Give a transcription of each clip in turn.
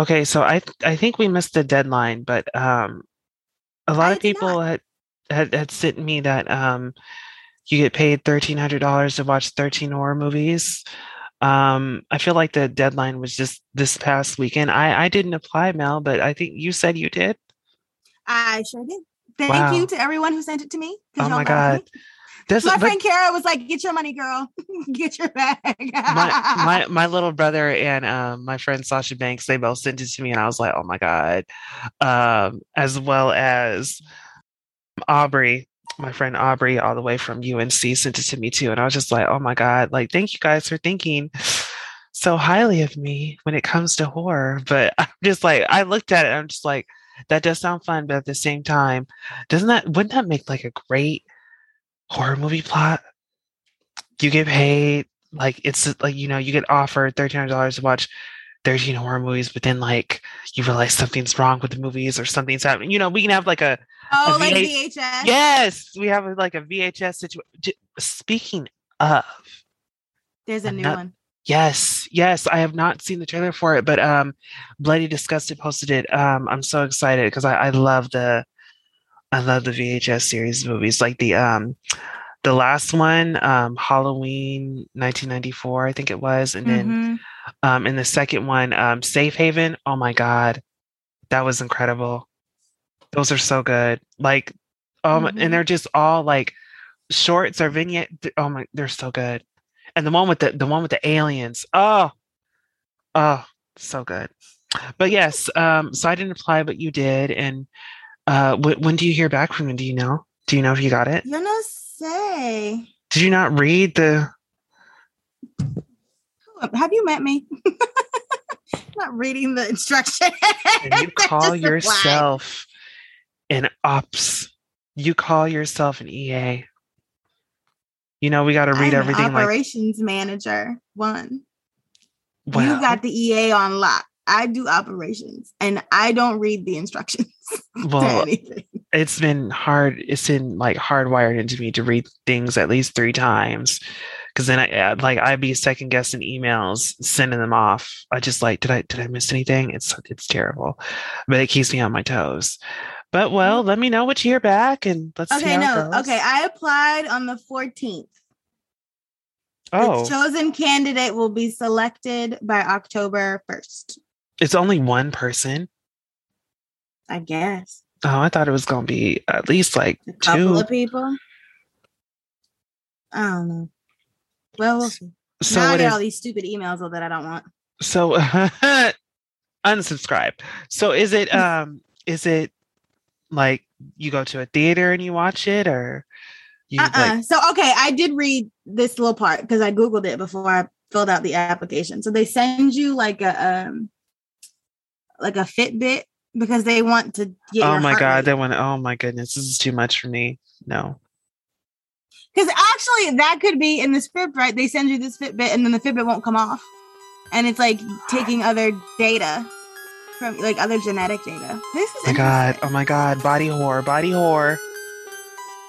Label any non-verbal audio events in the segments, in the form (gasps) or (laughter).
Okay, so I I think we missed the deadline, but um, a lot I of people not. had, had had sent me that um, you get paid thirteen hundred dollars to watch thirteen horror movies. Um, I feel like the deadline was just this past weekend. I I didn't apply, Mel, but I think you said you did. I sure did. Thank Wow. you to everyone who sent it to me. Oh my love me. This My friend Kara was like, "Get your money, girl. (laughs) Get your bag." my my my little brother and um my friend Sasha Banks, they both sent it to me, and I was like, oh my god. Um, as well as Aubrey, my friend Aubrey, all the way from UNC, sent it to me too, and I was just like, oh my god, like thank you guys for thinking so highly of me when it comes to horror. But (laughs) I'm just like, I looked at it, and I'm just like, that does sound fun, but at the same time, doesn't that wouldn't that make like a great horror movie plot? You get paid like it's like you know you get offered thirteen hundred dollars to watch thirteen horror movies, but then like you realize something's wrong with the movies or something's happening. You know, we can have like a oh, a like VHS. yes, we have like a VHS situation. Speaking of, There's a new Ano- one. yes, yes, I have not seen the trailer for it, but um, Bloody Disgusting posted it. Um, I'm so excited because I, I love the I love the VHS series movies, like the um. The last one, um, Halloween 1994, I think it was, and then Mhm. Um, and the second one, um, Safe Haven. Oh my God, that was incredible. Those are so good. Like, um, Mhm. and they're just all like shorts or vignette. Oh my, they're so good. And the one with the the one with the aliens. Oh, oh, so good. But yes, um, so I didn't apply, but you did. And uh, wh- when do you hear back from them? Do you know? Do you know if you got it? You know, say, Did you not read the? have you met me? (laughs) Not reading the instructions. And you (laughs) call yourself an ops. You call yourself an EA. You know, we got to read I'm an everything like, operations manager. One. well, You got the EA on lock. I do operations and I don't read the instructions (laughs) well, anything. it's been hard. It's been like hardwired into me to read things at least three times. Cause then I uh, like I'd be second guessing emails, sending them off. I just like, did I did I miss anything? It's it's terrible, but it keeps me on my toes. But well, let me know what you hear back, and let's see Okay, no. Okay, I applied on the 14th. Oh, The chosen candidate will be selected by October 1st. It's only one person. I guess. Oh, I thought it was gonna be at least like A couple two. of people. I don't know. Well, we'll see. So now I get is all these stupid emails that I don't want. so (laughs) unsubscribe. So is it um is it like you go to a theater and you watch it or you Uh-uh. like so okay, I did read this little part because I googled it before I filled out the application. So they send you like a um like a Fitbit because they want to get. oh my god, rate. that Oh my goodness, this is too much for me. No. Because actually, that could be in the script, right? They send you this Fitbit, and then the Fitbit won't come off, and it's like taking other data from like other genetic data. This is Oh my god, oh my god, body horror, body horror.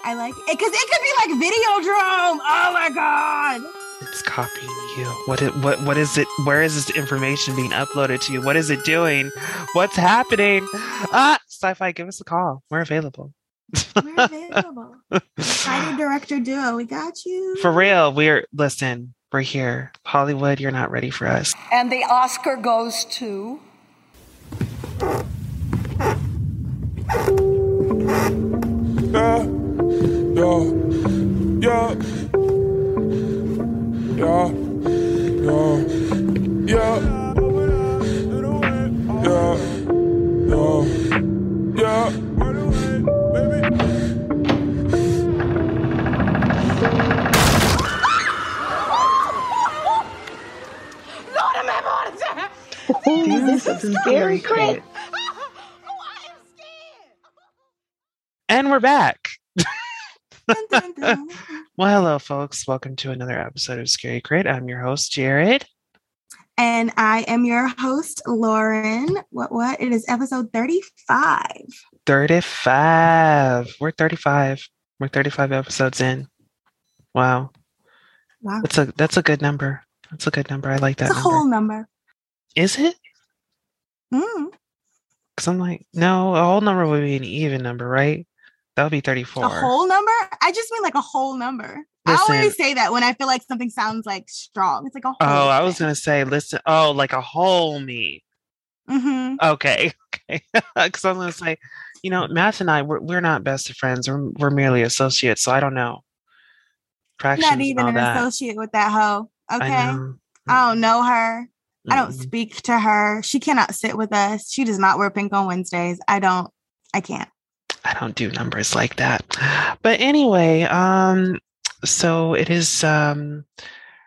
I like it because it could be like video Videodrome. Oh my god! It's copying you. What it what what is it? Where is this information being uploaded to? You? What is it doing? What's happening? Ah, sci-fi, give us a call. We're available. We're available. Writer (laughs) director duo, we got you. For real, we're listen, we're here. Hollywood, you're not ready for us. And the Oscar goes to. Yeah, yeah, yeah, yeah, yeah, yeah, yeah, yeah, yeah. This is very great. (laughs) And we're back. (laughs) Well, hello, folks. Welcome to another episode of Scary Crit. I'm your host, Jared. and I am your host, Lauren. What? What? It is episode thirty-five. 35. We're 35. We're 35 episodes in. Wow. Wow, That's a that's a good number. That's a good number. I like that it's a number. whole number. Is it? Mm, Because I'm like, no, a whole number would be an even number, right? That would be 34. a whole number? I just mean like a whole number. I always say that when I feel like something sounds like strong. It's like a whole. oh, I was going to say, listen, oh, like a whole me. hmm Okay. (laughs) Okay. Because I was going to say, you know, Matt and I, we're, we're not best of friends. We're, we're merely associates. So I don't know. Fractions Not even an that. associate with that hoe. Okay. I know. I don't know her. I don't speak to her. She cannot sit with us. She does not wear pink on Wednesdays. I don't. I can't. I don't do numbers like that. But anyway, um, so it is um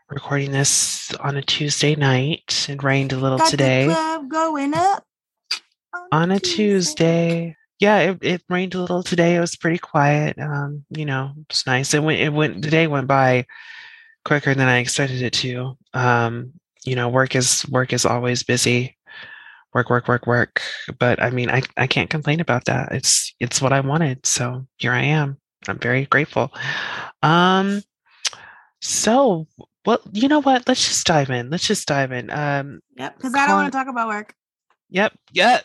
recording this on a Tuesday night. It rained a little Got today. going up On a Tuesday. Yeah, it, it rained a little today. It was pretty quiet. Um, you know, it's nice. It went it went the day went by quicker than I expected it to. Um, you know, work is work is always busy. Work, work, work, work. But I mean, I, I can't complain about that. It's it's what I wanted. So here I am. I'm very grateful. Um so well, you know what? Let's just dive in. Let's just dive in. Um, Yep. Because I don't want to talk about work. yep, yep.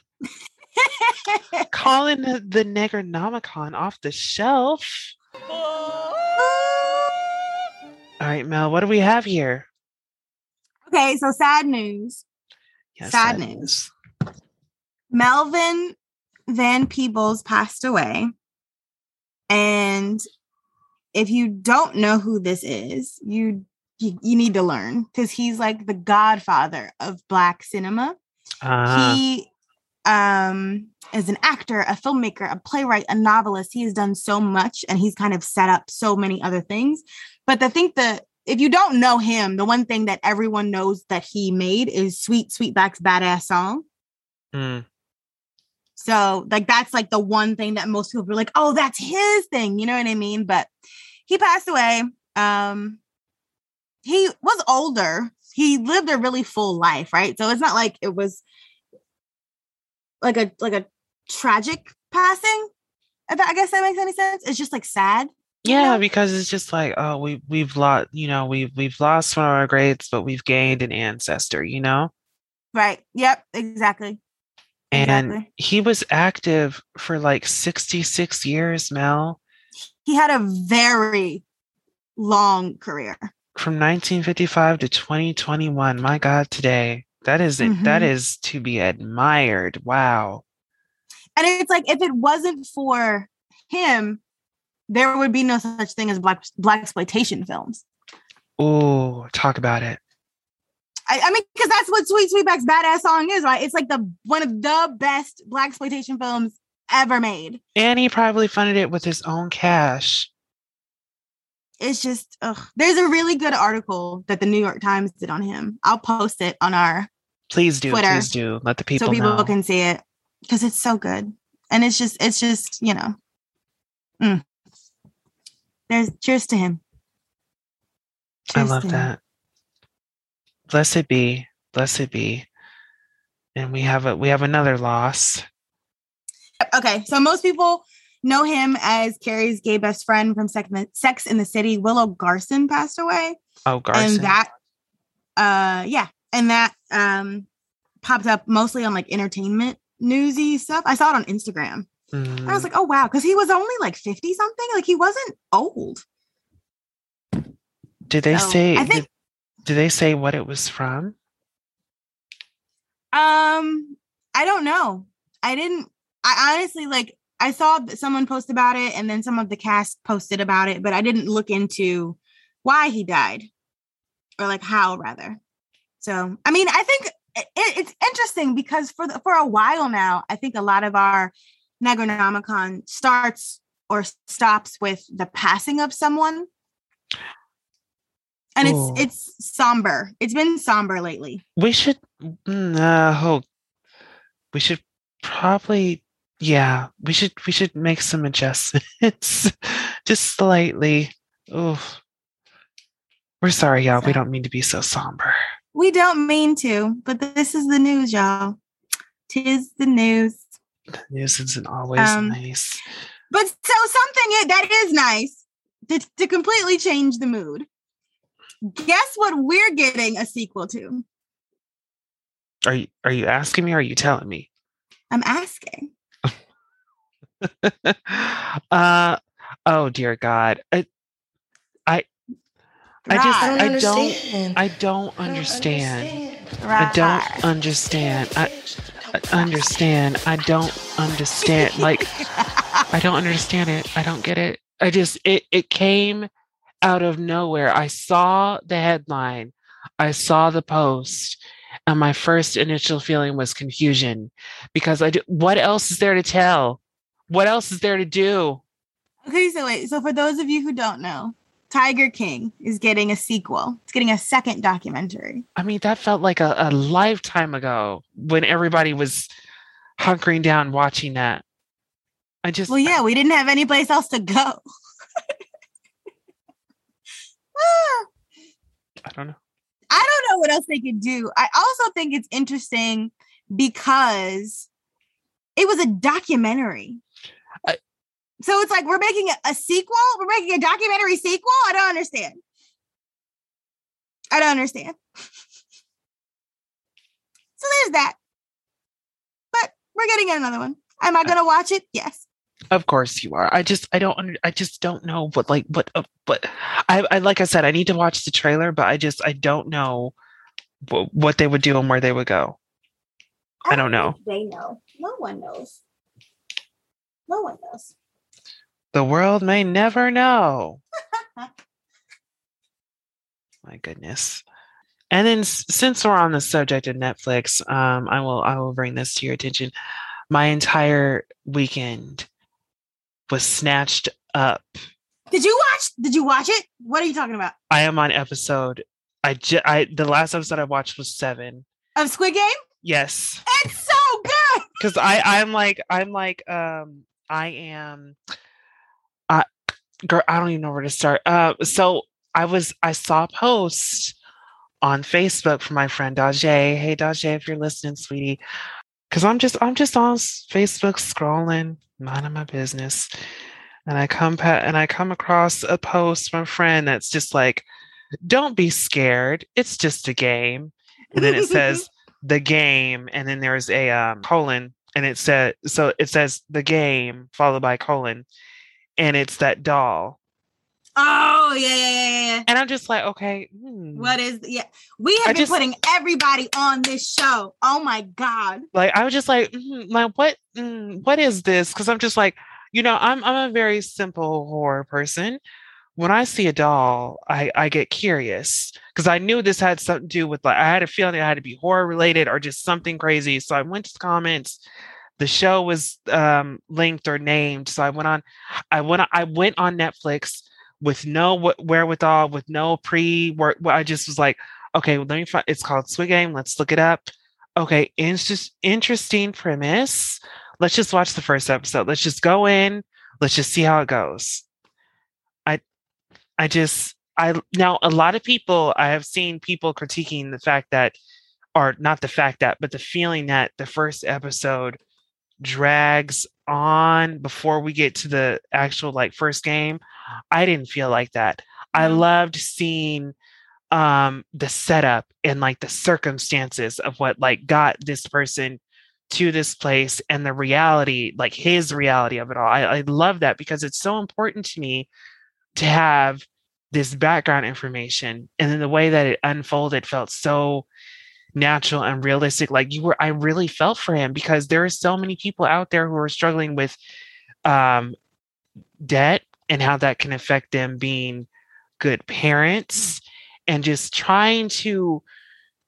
(laughs) Calling the, the Negronomicon off the shelf. All right, Mel, what do we have here? okay, so sad news. Yes, Sad that news. is- Melvin Van Peebles passed away. And if you don't know who this is, you you, you need to learn because he's like the godfather of black cinema. Ah, he um is an actor, a filmmaker, a playwright, a novelist. He has done so much and he's kind of set up so many other things. But I think that if you don't know him, the one thing that everyone knows that he made is Sweet Sweetback's badass song. mm, So like that's like the one thing that most people are like, oh, that's his thing. You know what I mean? But he passed away. Um he was older. He lived a really full life, right? So it's not like it was like a like a tragic passing. If I guess that makes any sense. It's just like sad. yeah, know? because it's just like, oh, we we've lost, you know, we've we've lost one of our greats, but we've gained an ancestor, you know? Right. Yep. Exactly. And Exactly. he was active for like 66 years, Mel, He had a very long career. from 1955 to 2021. My God, today. That is it. That mm-hmm. is to be admired. Wow. And it's like if it wasn't for him, there would be no such thing as black blaxploitation films. Oh, talk about it. I, I mean, because that's what Sweet Sweetback's badass song is, right? It's like the one of the best blaxploitation films ever made. And he probably funded it with his own cash. It's just, ugh. there's a really good article that the New York Times did on him. I'll post it on our Please do. Twitter, Please do. Let the people, so people know. can see it because it's so good, and it's just, it's just, you know, mm. there's cheers to him. I Cheers love to him. that. Blessed be, blessed be. And we have a we have another loss. Okay, so most people know him as Carrie's gay best friend from Sex in the, Sex in the City. Willie Garson passed away, Oh, Garson. and that, uh, yeah, and that um popped up mostly on like entertainment newsy stuff. I saw it on Instagram. I Mm, was like, oh wow, because he was only like fifty something. Like he wasn't old. did they so say? I think- did they say what it was from? Um, I don't know. I didn't. I honestly like. I saw someone post about it, and then some of the cast posted about it, but I didn't look into why he died, or like how rather. So, I mean, I think it, it's interesting because for the, for a while now, I think a lot of our Negronomicon starts or stops with the passing of someone. And Ooh. it's it's somber. It's been somber lately. We should. mm, Uh. We should probably. Yeah, we should. We should make some adjustments, (laughs) just slightly. Oof. We're sorry, y'all. We don't mean to be so somber. We don't mean to, but this is the news, y'all. Tis the news. News isn't always Um, nice. But so something that is nice to, to completely change the mood. Guess what we're getting a sequel to? Are you are you asking me or are you telling me? I'm asking. (laughs) uh oh dear God. I I I just I don't don't. I don't I don't understand. I don't understand. I, I understand. I don't understand. Like (laughs) I don't understand it. I don't get it. I just it it came out of nowhere. I saw the headline. I saw the post. And my first initial feeling was confusion because I do, what else is there to tell? What else is there to do? Okay, so wait. So for those of you who don't know, Tiger King is getting a sequel. It's getting a second documentary. I mean, that felt like a, a lifetime ago when everybody was hunkering down watching that. I just, Well, yeah, we didn't have any place else to go. (laughs) I don't know. I don't know what else they could do. I also think it's interesting because it was a documentary. I- so it's like we're making a, a sequel. We're making a documentary sequel. I don't understand. I don't understand. (laughs) so there's that. But we're getting another one. Am I going to watch it? Yes. Of course you are. I just, I don't, under, I just don't know what, like, what, uh, what. I, I, like I said, I need to watch the trailer, but I just, I don't know wh- what they would do and where they would go. I don't know. They know. No one knows. No one knows. The world may never know. (laughs) My goodness. And then since we're on the subject of Netflix, um, I will I will bring this to your attention. My entire weekend was snatched up. Did you watch? Did you watch it? What are you talking about? I am on episode. I ju- I the last episode I watched was seven. Of Squid Game? Yes, It's so good. (laughs) because I I'm like I'm like um I am. I girl I don't even know where to start. Uh, so I was I saw a post on Facebook from my friend Dajay. Hey Dajay, if you're listening, sweetie, because I'm just I'm just on Facebook scrolling, minding my business, and I come pa- and I come across a post from a friend that's just like, "Don't be scared. It's just a game." And then it says (laughs) the game, and then there's a um, colon, and it said so it says the game followed by colon, and it's that doll, Oh yeah, yeah, yeah, yeah, and I'm just like, okay, hmm. What is yeah? We have I been just- putting everybody on this show. Oh my god. like I was just like, mm, like what, mm, what is this? Because I'm just like, you know, I'm I'm a very simple horror person. When I see a doll, I I get curious because I knew this had something to do with like I had a feeling it had to be horror related or just something crazy. So I went to the comments. The show was um, linked or named, so I went on. I went. I went on Netflix with no wh- wherewithal, with no pre work. I just was like, okay, well, let me find. It's called Squid Game. Let's look it up okay, it's just interesting premise. Let's just watch the first episode. Let's just go in. Let's just see how it goes. I I just I now a lot of people I have seen people critiquing the fact that or not the fact that, but the feeling that the first episode drags on before we get to the actual like first game. I didn't feel like that. I loved seeing um the setup and like the circumstances of what like got this person to this place and the reality like his reality of it all I, I love that because it's so important to me to have this background information and then the way that it unfolded felt so natural and realistic like you were i really felt for him because there are so many people out there who are struggling with um debt and how that can affect them being good parents and just trying to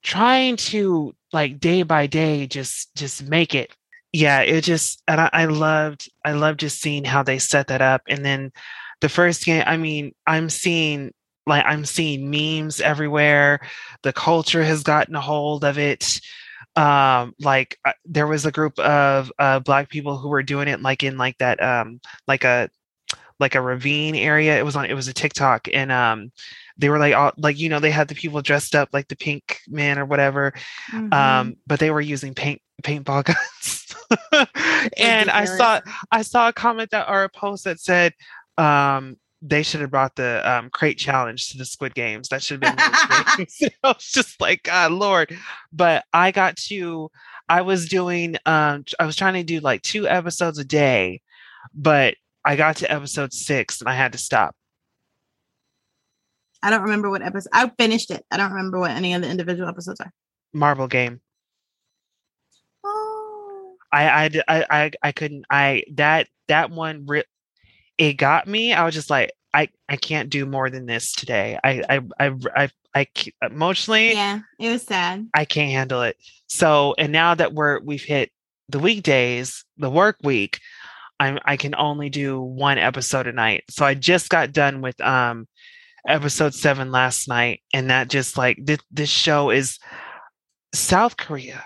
trying to like day by day just just make it. Yeah it just and I, I loved i loved just seeing how they set that up and then the first game i mean i'm seeing like i'm seeing memes everywhere. The culture has gotten a hold of it. Um like uh, there was a group of uh black people who were doing it like in like that um like a like a ravine area. It was on it was a tiktok and um they were like all like you know they had the people dressed up like the pink man or whatever Mhm. um but they were using paint paintball (laughs) guns. And i saw i saw a comment that or a post that said um they should have brought the um, crate challenge to the Squid Games. That should have been. games. (laughs) (laughs) I was just like, God, Lord. But I got to. I was doing. Um, I was trying to do like two episodes a day, but I got to episode six and I had to stop. I don't remember what episode. I finished it. I don't remember what any of the individual episodes are. Marble game. Oh, I couldn't. I that that one. Re- it got me. I was just like, I I can't do more than this today. I, I, I, I, I emotionally. yeah, it was sad. I can't handle it. So, and now that we're we've hit the weekdays, the work week, I'm I can only do one episode a night. So I just got done with um episode 7 last night and that just like this this show is South Korea.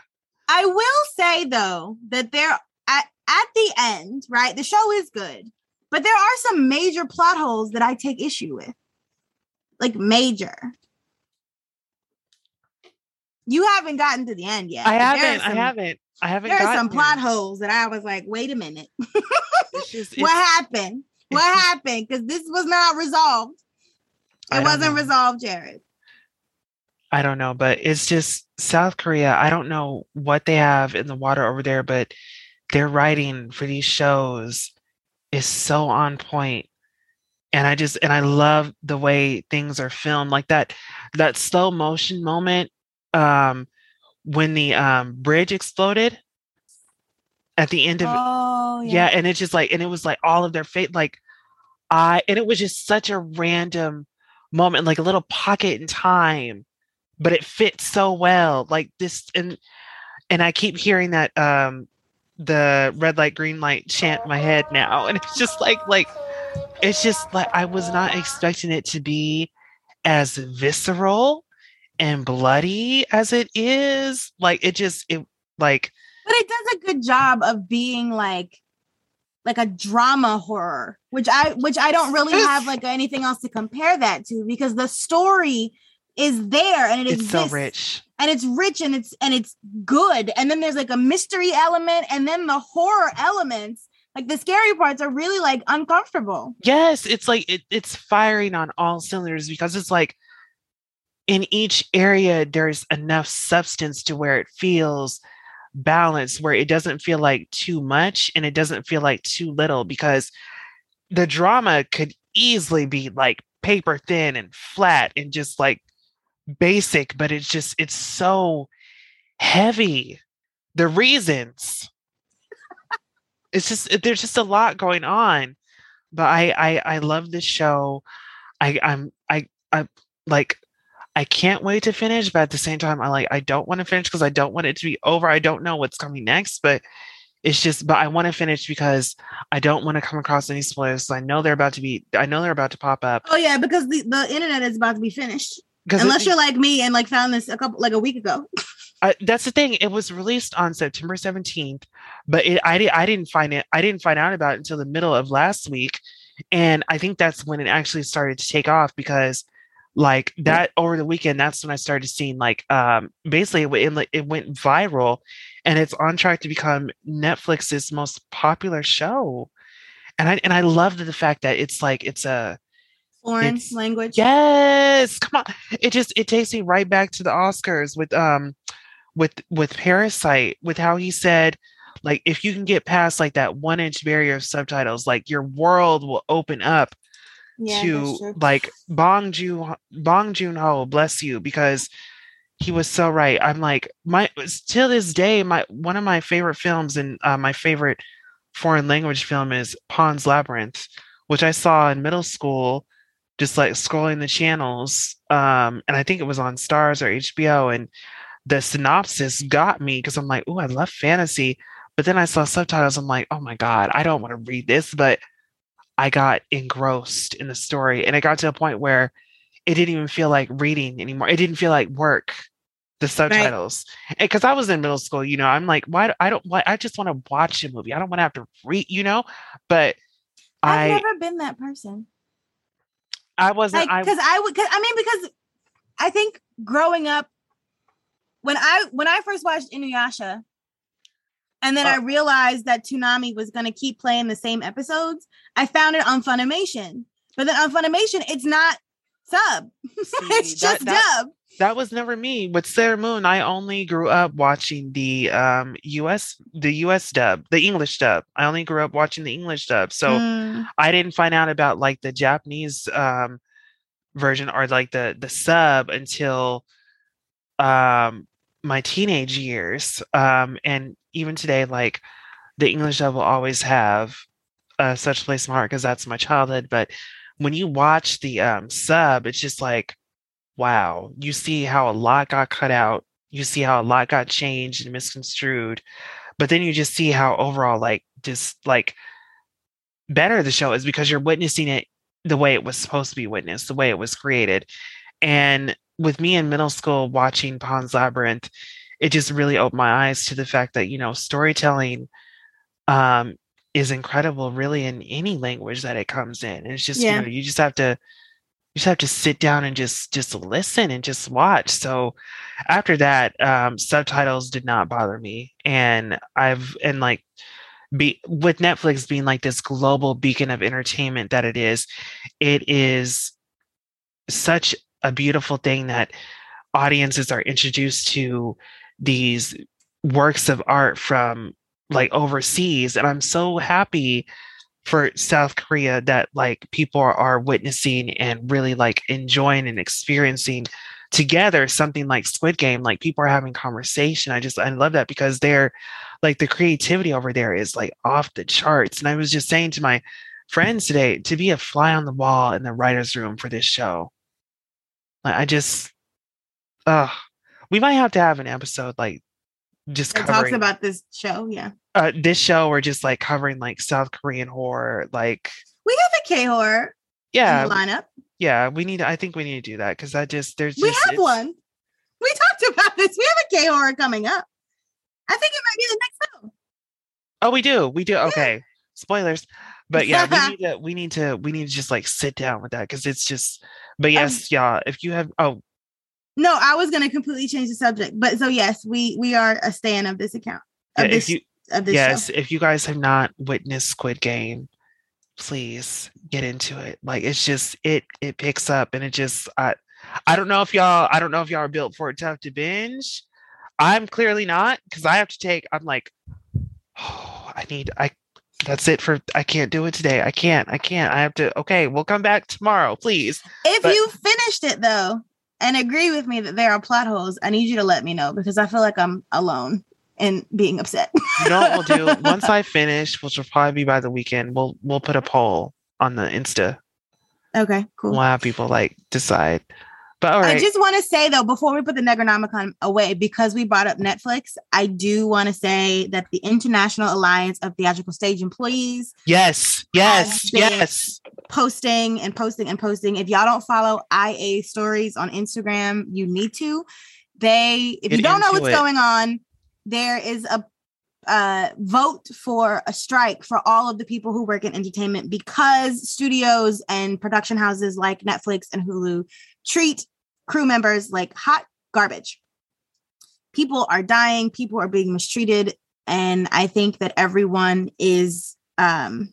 I will say though that there at at the end, right? The show is good, but there are some major plot holes that I take issue with. Like major. You haven't gotten to the end yet. I but there are haven't I haven't I haven't There are some plot holes that I was like, wait a minute. (laughs) It's just- what happened? What happened? Because this was not resolved. It wasn't know. resolved, Jared. I don't know, but it's just South Korea. I don't know what they have in the water over there, but they're writing for these shows is so on. And I just and I love the way things are filmed. Like that that slow motion moment um when the um bridge exploded at the end of Oh yeah. and it's just like and it was like all of their fate like i and it was just such a random moment like a little pocket in time but it fits so well like this and and i keep hearing that um the red light green light chant in my head now. And it's just like like it's just like i was not expecting it to be as visceral and bloody as it is. Like it just it like but it does a good job of being like like a drama horror which i which i don't really have (laughs) like anything else to compare that to because the story is there and it it's exists. so rich and it's rich and it's and it's good. And then there's like a mystery element and then the horror elements. Like the scary parts are really like uncomfortable. Yes, it's like it, it's firing on all cylinders because it's like in each area there's enough substance to where it feels balanced, where it doesn't feel like too much and it doesn't feel like too little because the drama could easily be like paper thin and flat and just like basic, but it's just it's so heavy. The reasons. it's just there's just a lot going on but I I I love this show. I I'm I I like I can't wait to finish, but at the same time I like I don't want to finish because I don't want it to be over. I don't know what's coming next, but it's just but I want to finish because I don't want to come across any spoilers. I know they're about to be I know they're about to pop up. oh yeah because the, the internet is about to be finished Unless you're like me and like found this a couple like a week ago (laughs) uh, that's the thing. It was released on September 17th, but it, I, I didn't find it. I didn't find out about it until the middle of last week. And I think that's when it actually started to take off because like that over the weekend, that's when I started seeing like, um, basically it, it, it went viral and it's on track to become Netflix's most popular show. And I, and I love the fact that it's like, it's a, foreign It's- language Yes, come on. It just it takes me right back to the Oscars with um with with Parasite with how he said like if you can get past like that one inch barrier of subtitles like your world will open up yeah to like Bong Joon Bong Joon Ho bless you because he was so right. I'm like my till this day my one of my favorite films and uh, my favorite foreign language film is Pan's Labyrinth, which I saw in middle school just like scrolling the channels um and I think it was on Starz or HBO and the synopsis got me because I'm like, oh, I love fantasy. But then I saw subtitles. I'm like, oh my God, I don't want to read this. But I got engrossed in the story. And it got to a point where it didn't even feel like reading anymore. It didn't feel like work, the subtitles. Because I was in middle school, you know, I'm like, why? I don't, why? I just want to watch a movie. I don't want to have to read, you know? But i've I, never been that person I wasn't, like I, because I would cause, I mean because I think growing up when I when I first watched Inuyasha and then I Oh. realized that Toonami was gonna keep playing the same episodes, I found it on Funimation. But then on Funimation, it's not sub. (laughs) it's that- just that- dub. That was never me with Sailor Moon. I only grew up watching the um US the US dub, the English dub. I only grew up watching the English dub. So Mm, I didn't find out about like the Japanese um version or like the the sub until um my teenage years. Um and even today like the English dub will always have uh, such a place in my heart because that's my childhood. But when you watch the um sub, it's just like wow, you see how a lot got cut out. You see how a lot got changed and misconstrued. But then you just see how overall like just like better the show is because you're witnessing it the way it was supposed to be witnessed, the way it was created. And with me in middle school watching Pan's Labyrinth, it just really opened my eyes to the fact that, you know, storytelling um is incredible really in any language that it comes in. And it's just, Yeah. you know, you just have to just have to sit down and just just listen and just watch. So after that, um subtitles did not bother me. And I've and like be with Netflix being like this global beacon of entertainment that it is, it is such a beautiful thing that audiences are introduced to these works of art from like overseas and i'm so happy for south korea that like people are, are witnessing and really like enjoying and experiencing together something like squid game like people are having conversation i just i love that because they're like the creativity over there is like off the charts and i was just saying to my friends today to be a fly on the wall in the writers room for this show like i just uh we might have to have an episode like just That covering talks about this show. Yeah. Uh, this show we're just like covering like South Korean horror. Like, We have a K horror yeah, in the lineup. yeah, we need. I think we need to do that because I just there's We just have one. We talked about this. We have a K horror coming up. I think it might be the next show. Oh, we do, we do. Okay, spoilers. But yeah, we (laughs) need to. We need to. We need to just like sit down with that because it's just. But yes, yeah. If you have, oh, No, I was gonna completely change the subject. But so yes, we we are a stan of this account. Of yeah, this if you of this yes, show. if you guys have not witnessed Squid Game, please get into it. Like it's just it it picks up and it just I I don't know if y'all I don't know if y'all are built for it to have to binge. I'm clearly not because I have to take I'm like oh I need I that's it for I can't do it today. I can't. I can't. I have to okay, we'll come back tomorrow, please. If but- you finished it though and agree with me that there are plot holes, I need you to let me know because I feel like I'm alone in being upset. You know what we'll do? (laughs) Once I finish, which will probably be by the weekend, we'll we'll put a poll on the Insta. okay, cool. We'll have people like decide. But all I just want to say though, before we put the Negronomicon away, because we brought up Netflix, I do want to say that the International Alliance of Theatrical Stage Employees Yes, yes, yes. posting and posting and posting. If y'all don't follow IA stories on Instagram, you need to. They, if Get you don't know what's it. going on, there is a uh, vote for a strike for all of the people who work in entertainment because studios and production houses like Netflix and Hulu treat crew members like hot garbage. People are dying, people are being mistreated, and I think that everyone is um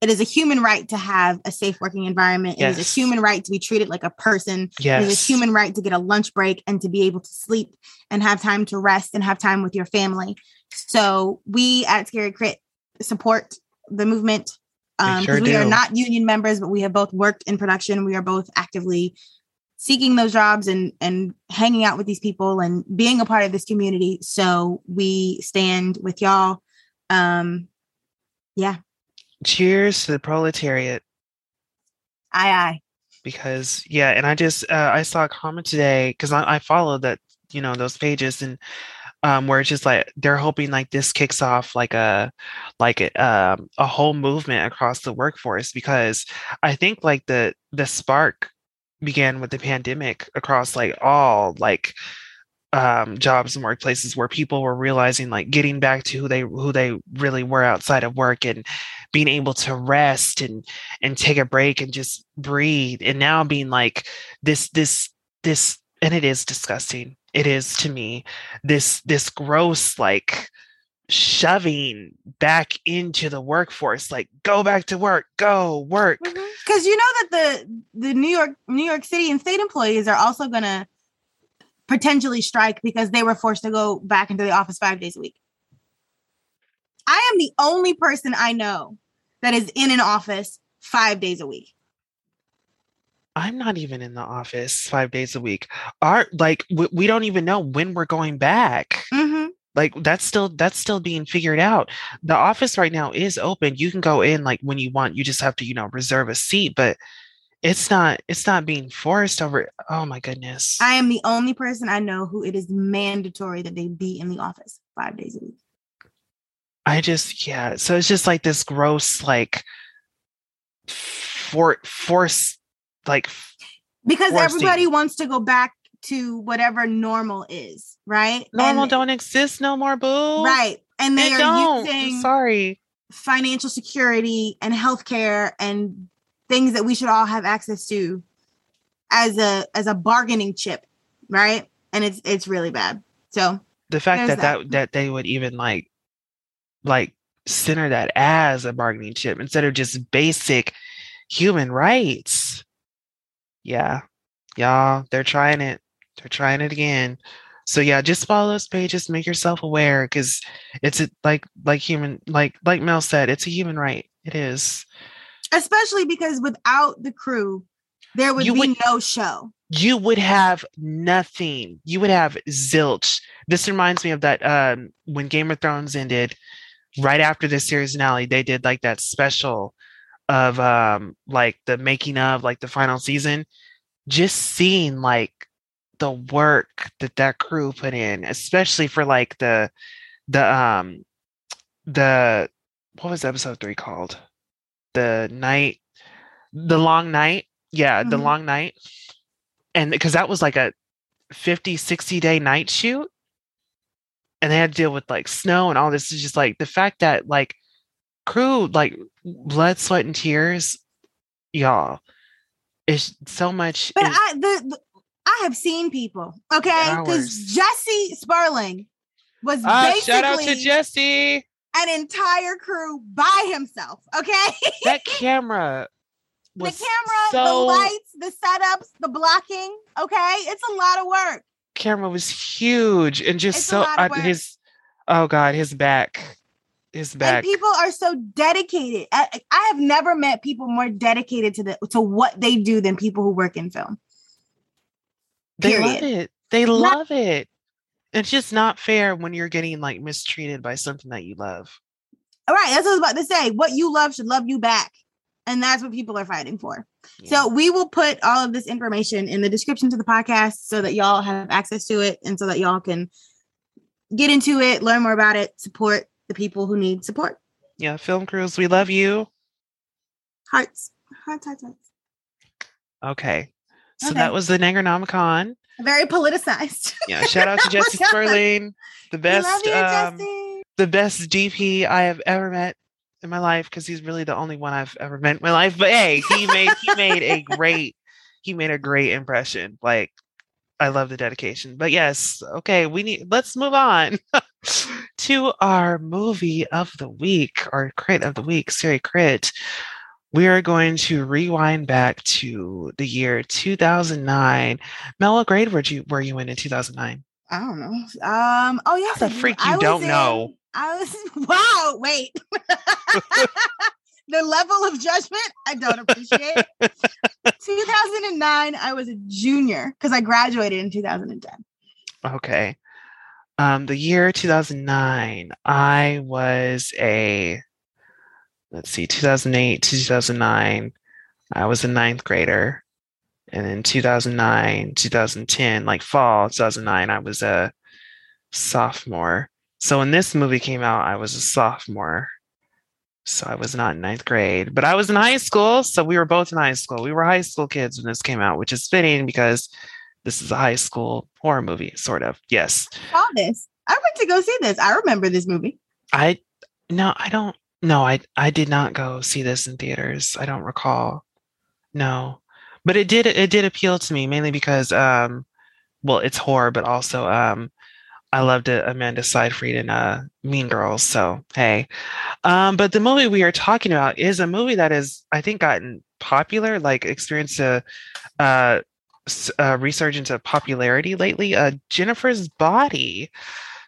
it is a human right to have a safe working environment. It is Yes. a human right to be treated like a person. Yes. It is a human right to get a lunch break and to be able to sleep and have time to rest and have time with your family. So we at Scary Crit support the movement. We Um, sure we are not union members, but we have both worked in production. We are both actively seeking those jobs and and hanging out with these people and being a part of this community. So we stand with y'all. Um, yeah, Cheers to the proletariat. aye aye. Because yeah, and I just uh, I saw a comment today because I, I follow that you know those pages and um where it's just like they're hoping like this kicks off like a like a, um, a whole movement across the workforce because I think like the the spark began with the pandemic across like all like um jobs and workplaces where people were realizing like getting back to who they who they really were outside of work and being able to rest and and take a break and just breathe. And now being like this this this and it is disgusting. It is to me this this gross like shoving back into the workforce like go back to work go work. Because you know that the the New York New York City and state employees are also gonna potentially strike because they were forced to go back into the office five days a week. I am the only person I know that is in an office five days a week. i'm not even in the office five days a week our like we, we don't even know when we're going back Mhm. like that's still that's still being figured out the office right now is open you can go in like when you want you just have to you know reserve a seat but it's not it's not being forced over oh my goodness I am the only person I know who it is mandatory that they be in the office five days a week. I just yeah. So it's just like this gross like for force like Because Forcing. everybody wants to go back to whatever normal is, right? normal And- don't exist no more, boo. Right. And They they, are don't. I'm using sorry. financial security and healthcare and things that we should all have access to as a as a bargaining chip, right? And it's it's really bad. So The fact There's that, that that they would even like like center that as a bargaining chip instead of just basic human rights. Yeah. Y'all, they're trying it. They're trying it again. So yeah, just follow those pages, make yourself aware because it's a, like like human like like Mel said, it's a human right. It is. Especially because without the crew, there would You be would- no show. you would have nothing. You would have zilch. This reminds me of that um, when Game of Thrones ended, right after the series finale, they did like that special of um like the making of like the final season. Just seeing like the work that that crew put in, especially for like the the um the what was episode three called? The night, the long night. Yeah, the Mhm. long night and because that was like a 50 60 day night shoot and they had to deal with like snow and all this is just like the fact that like crew like blood sweat and tears y'all is so much But is- I the, the I have seen people, okay? Because Jesse Sperling was Ah, basically shout out to jesse an entire crew by himself. Okay, that (laughs) camera the camera, the lights, the setups, the blocking. Okay, it's a lot of work. camera was huge and just It's so uh, his oh god his back his And back people are so dedicated. I, I have never met people more dedicated to the to what they do than people who work in film. They love Period. it. They love it. It's just not fair when you're getting like mistreated by something that you love. All right, that's what I was about to say. What you love should love you back. And that's what people are fighting for. Yeah. So we will put all of this information in the description to the podcast so that y'all have access to it and so that y'all can get into it, learn more about it, support the people who need support. yeah, film crews, we love you. Hearts. Hearts, hearts, hearts. Okay. So Okay. that was the Negronomicon. Very politicized. (laughs) Yeah, shout out to Jesse Sperling, the best you, um, the best DP I have ever met in my life because he's really the only one I've ever met in my life. But hey, he made he made a great he made a great impression. Like I love the dedication. But yes, okay, we need let's move on (laughs) to our movie of the week, our crit of the week, Scary Crit. We are going to rewind back to the year 2009. Mel, what grade were you were you in in 2009? I don't know. Um. Oh yes. the I freak I you was don't in- know? I was. (laughs) Wow. Wait. (laughs) the level of judgment I don't appreciate. 2009. I was a junior because I graduated in 2010. Okay. Um, the year 2009, I was a, let's see, 2008 to 2009, I was a ninth grader. And in 2009, 2010, like fall 2009, I was a sophomore. So when this movie came out, I was a sophomore. So I was not in ninth grade, but I was in high school. So we were both in high school. We were high school kids when this came out, which is fitting because this is a high school horror movie, sort of. Yes. Saw this. I went to go see this. I remember this movie. I no, I don't no, I I did not go see this in theaters. I don't recall. No. But it did it did appeal to me mainly because um well, it's horror, but also um I loved it, Amanda Seyfried in uh, Mean Girls. So hey, um, but the movie we are talking about is a movie that has, I think, gotten popular, like experienced a, uh, a resurgence of popularity lately. Uh, Jennifer's Body,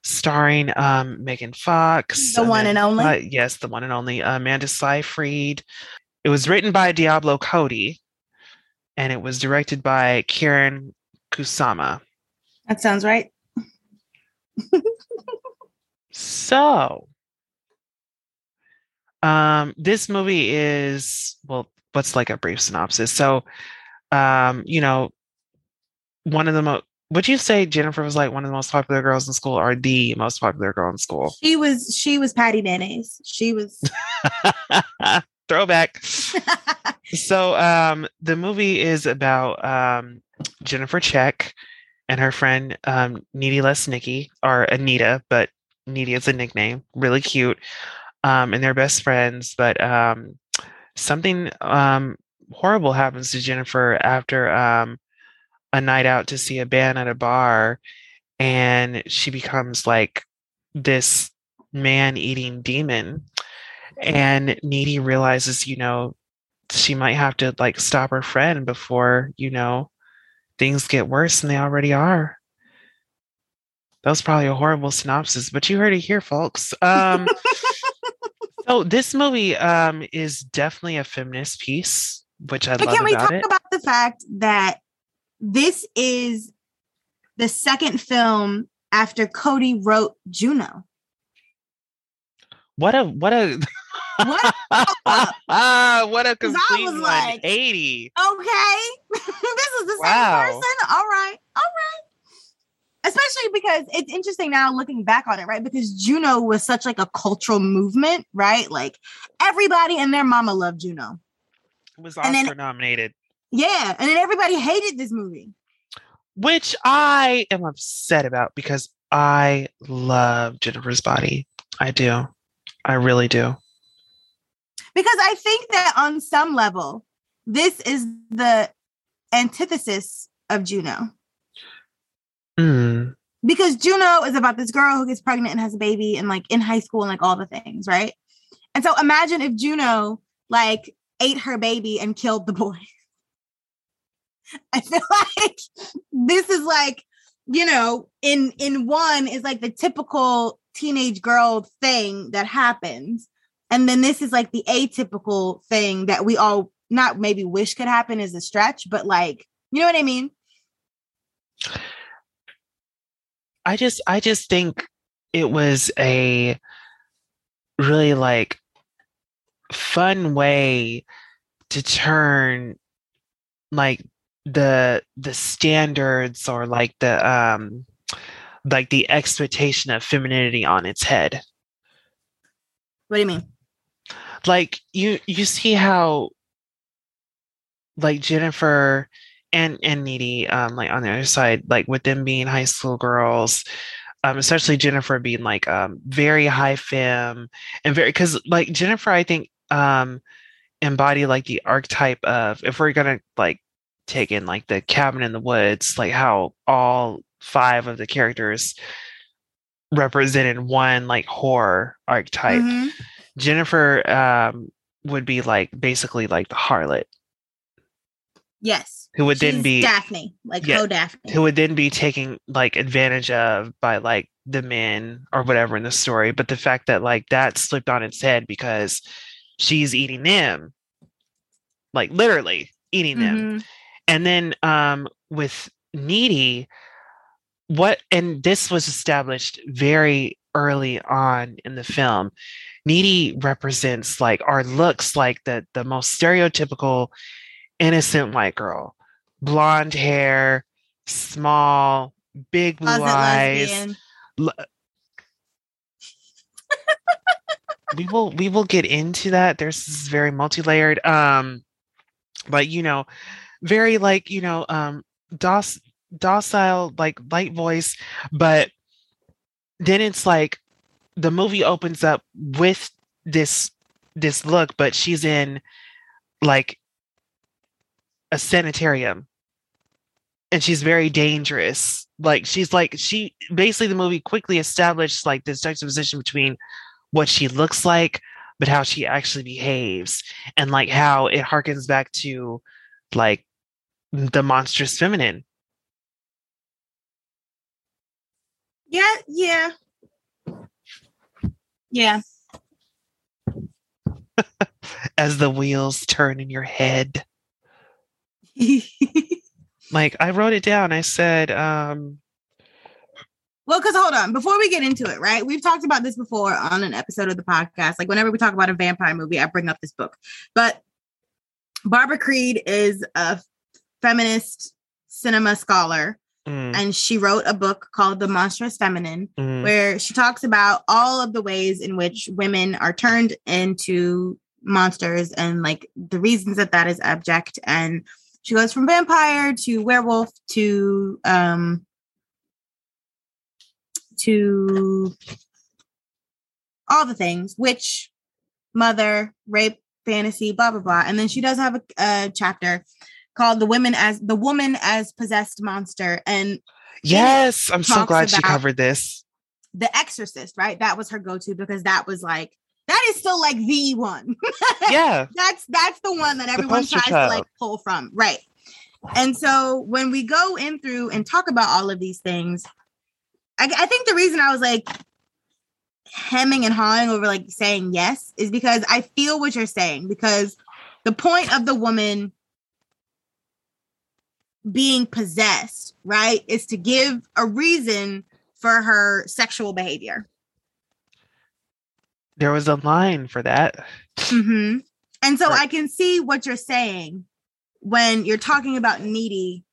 starring um, Megan Fox, The one and only? uh, yes, the one and only Amanda Seyfried. It was written by Diablo Cody, and it was directed by Karyn Kusama. That sounds right. So, um, this movie is well, what's like a brief synopsis? So, um, you know, one of the most would you say Jennifer was like one of the most popular girls in school or the most popular girl in school? She was she was Patty Mayonnaise. She was (laughs) Throwback. (laughs) so um the movie is about um Jennifer Check and her friend um Needy Lesnicki or Anita, but Needy is a nickname, really cute. Um and they're best friends, but um something um horrible happens to Jennifer after um a night out to see a band at a bar and she becomes like this man eating demon and needy realizes you know she might have to like stop her friend before you know things get worse than they already are that was probably a horrible synopsis but you heard it here folks um (laughs) so this movie um is definitely a feminist piece which i love. But love can we talk it about the fact that this is the second film after Cody wrote Juno? what a what a What? A, (laughs) what a 'Cause I complete was like, 180 Okay. (laughs) this is the Wow. same person. All right. All right. Especially because it's interesting now looking back on it, right? Because Juno was such like a cultural movement, right? Like everybody and their mama loved Juno. It was And then- Oscar nominated, Yeah. And then everybody hated this movie. which I am upset about because I love Jennifer's body. I do. I really do. Because I think that on some level, this is the antithesis of Juno. Mm, because Juno is about this girl who gets pregnant and has a baby and like in high school and like all the things, right? And so imagine if Juno like ate her baby and killed the boy. (laughs) (laughs) I feel like this is like, you know, in in one is like the typical teenage girl thing that happens. And then this is like the atypical thing that we all not maybe wish could happen is a stretch, but like, you know what I mean? I just I just think it was a really like fun way to turn like the the standards or like the um like the expectation of femininity on its head. What do you mean? like you you see how like Jennifer and and Needy um like on the other side like with them being high school girls um especially Jennifer being like um very high femme and very cuz like Jennifer I think um embody like the archetype of if we're going to like take in like the cabin in the woods like how all five of the characters represented one like horror archetype Mhm. Jennifer um, would be like basically like the harlot Yes. who would then be Daphne, like Yeah, co Daphne. who would then be taking like advantage of by like the men or whatever in the story. But the fact that like that slipped on its head because she's eating them, like literally eating them. Mhm. And then um, with Needy, what and this was established very early on in the film. Needy represents like or looks like the the most stereotypical innocent white girl. Blonde hair, small, big blue eyes. L- we will we will get into that. There's this is very multi-layered. Um but you know, very like, you know, um doc- docile, like light voice, but then it's like the movie opens up with this this look, but she's in like a sanitarium. And she's very dangerous. Like she's like she basically the movie quickly established like this juxtaposition between what she looks like but how she actually behaves and like how it harkens back to like the monstrous feminine Yeah, yeah. Yeah. (laughs) as the wheels turn in your head (laughs) like i wrote it down i said um Well, because hold on, before we get into it, right? We've talked about this before on an episode of the podcast. Like whenever we talk about a vampire movie, I bring up this book. But Barbara Creed is a feminist cinema scholar, mm, and she wrote a book called The Monstrous Feminine, mm, where she talks about all of the ways in which women are turned into monsters and like the reasons that that is abject. And she goes from vampire to werewolf to um to all the things witch mother rape fantasy blah blah blah. And then she does have a, a chapter called the women as the woman as possessed monster. And yes i'm so glad she covered this. The exorcist right? That was her go-to because that was like that is still like the one. (laughs) Yeah. That's that's the one that everyone tries to like pull from right. And so when we go in through and talk about all of these things I, I think the reason i was like hemming and hawing over like saying yes is because i feel what you're saying because the point of the woman being possessed right is to give a reason for her sexual behavior there was a line for that hmm And so Right. I can see what you're saying when you're talking about Needy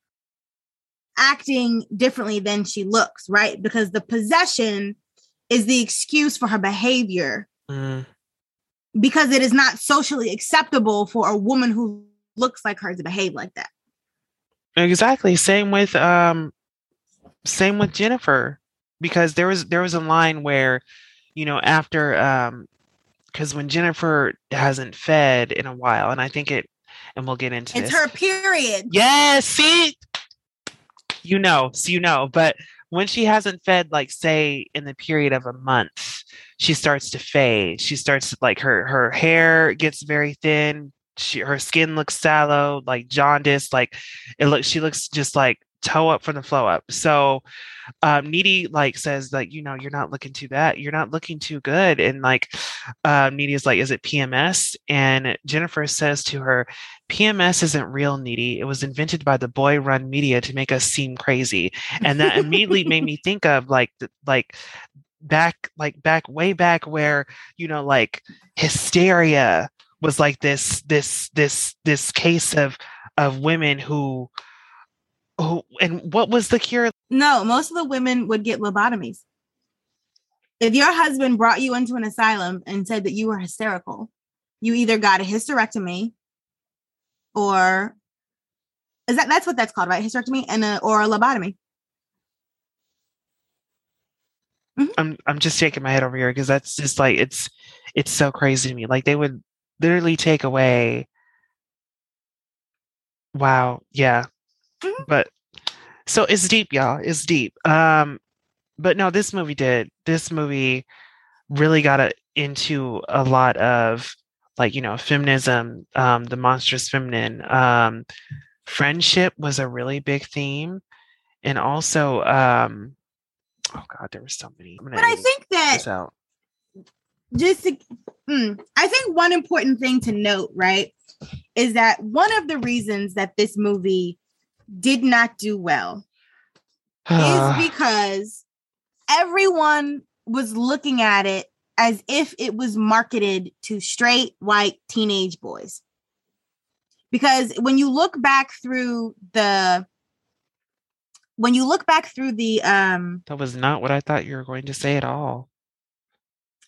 acting differently than she looks, right? Because the possession is the excuse for her behavior Mm, because it is not socially acceptable for a woman who looks like her to behave like that. Exactly same with um same with jennifer because there was there was a line where you know after um because when jennifer hasn't fed in a while and i think it and we'll get into It's this her period. Yes, see, you know, so you know, but when she hasn't fed, like say in the period of a month, she starts to fade. She starts to like her her hair gets very thin. She her skin looks sallow, like jaundice. Like it looks, she looks just like toe up from the flow up. So um Needy like says like you know you're not looking too bad. You're not looking too good. And like um Needy is like, is it PMS? And Jennifer says to her, PMS isn't real needy. It was invented by the boy run media to make us seem crazy. And that immediately made me think of like like back like back way back where, you know, like hysteria was like this this this this case of of women who who and what was the cure? No, most of the women would get lobotomies. If your husband brought you into an asylum and said that you were hysterical, you either got a hysterectomy or is that that's what that's called, right? Hysterectomy and a, or a lobotomy. Mm-hmm. I'm I'm just shaking my head over here because that's just like it's it's so crazy to me. Like they would literally take away Wow, yeah. Mhm. But so it's deep, y'all. It's deep. Um but no, this movie did. This movie really got a, into a lot of like, you know, feminism, um, the monstrous feminine. Um friendship was a really big theme. And also um oh god, there were so many. But I think that. Just to, mm, I think one important thing to note, right, is that one of the reasons that this movie did not do well is (sighs) because everyone was looking at it as if it was marketed to straight white teenage boys. Because when you look back through the when you look back through the um that was not what I thought you were going to say at all.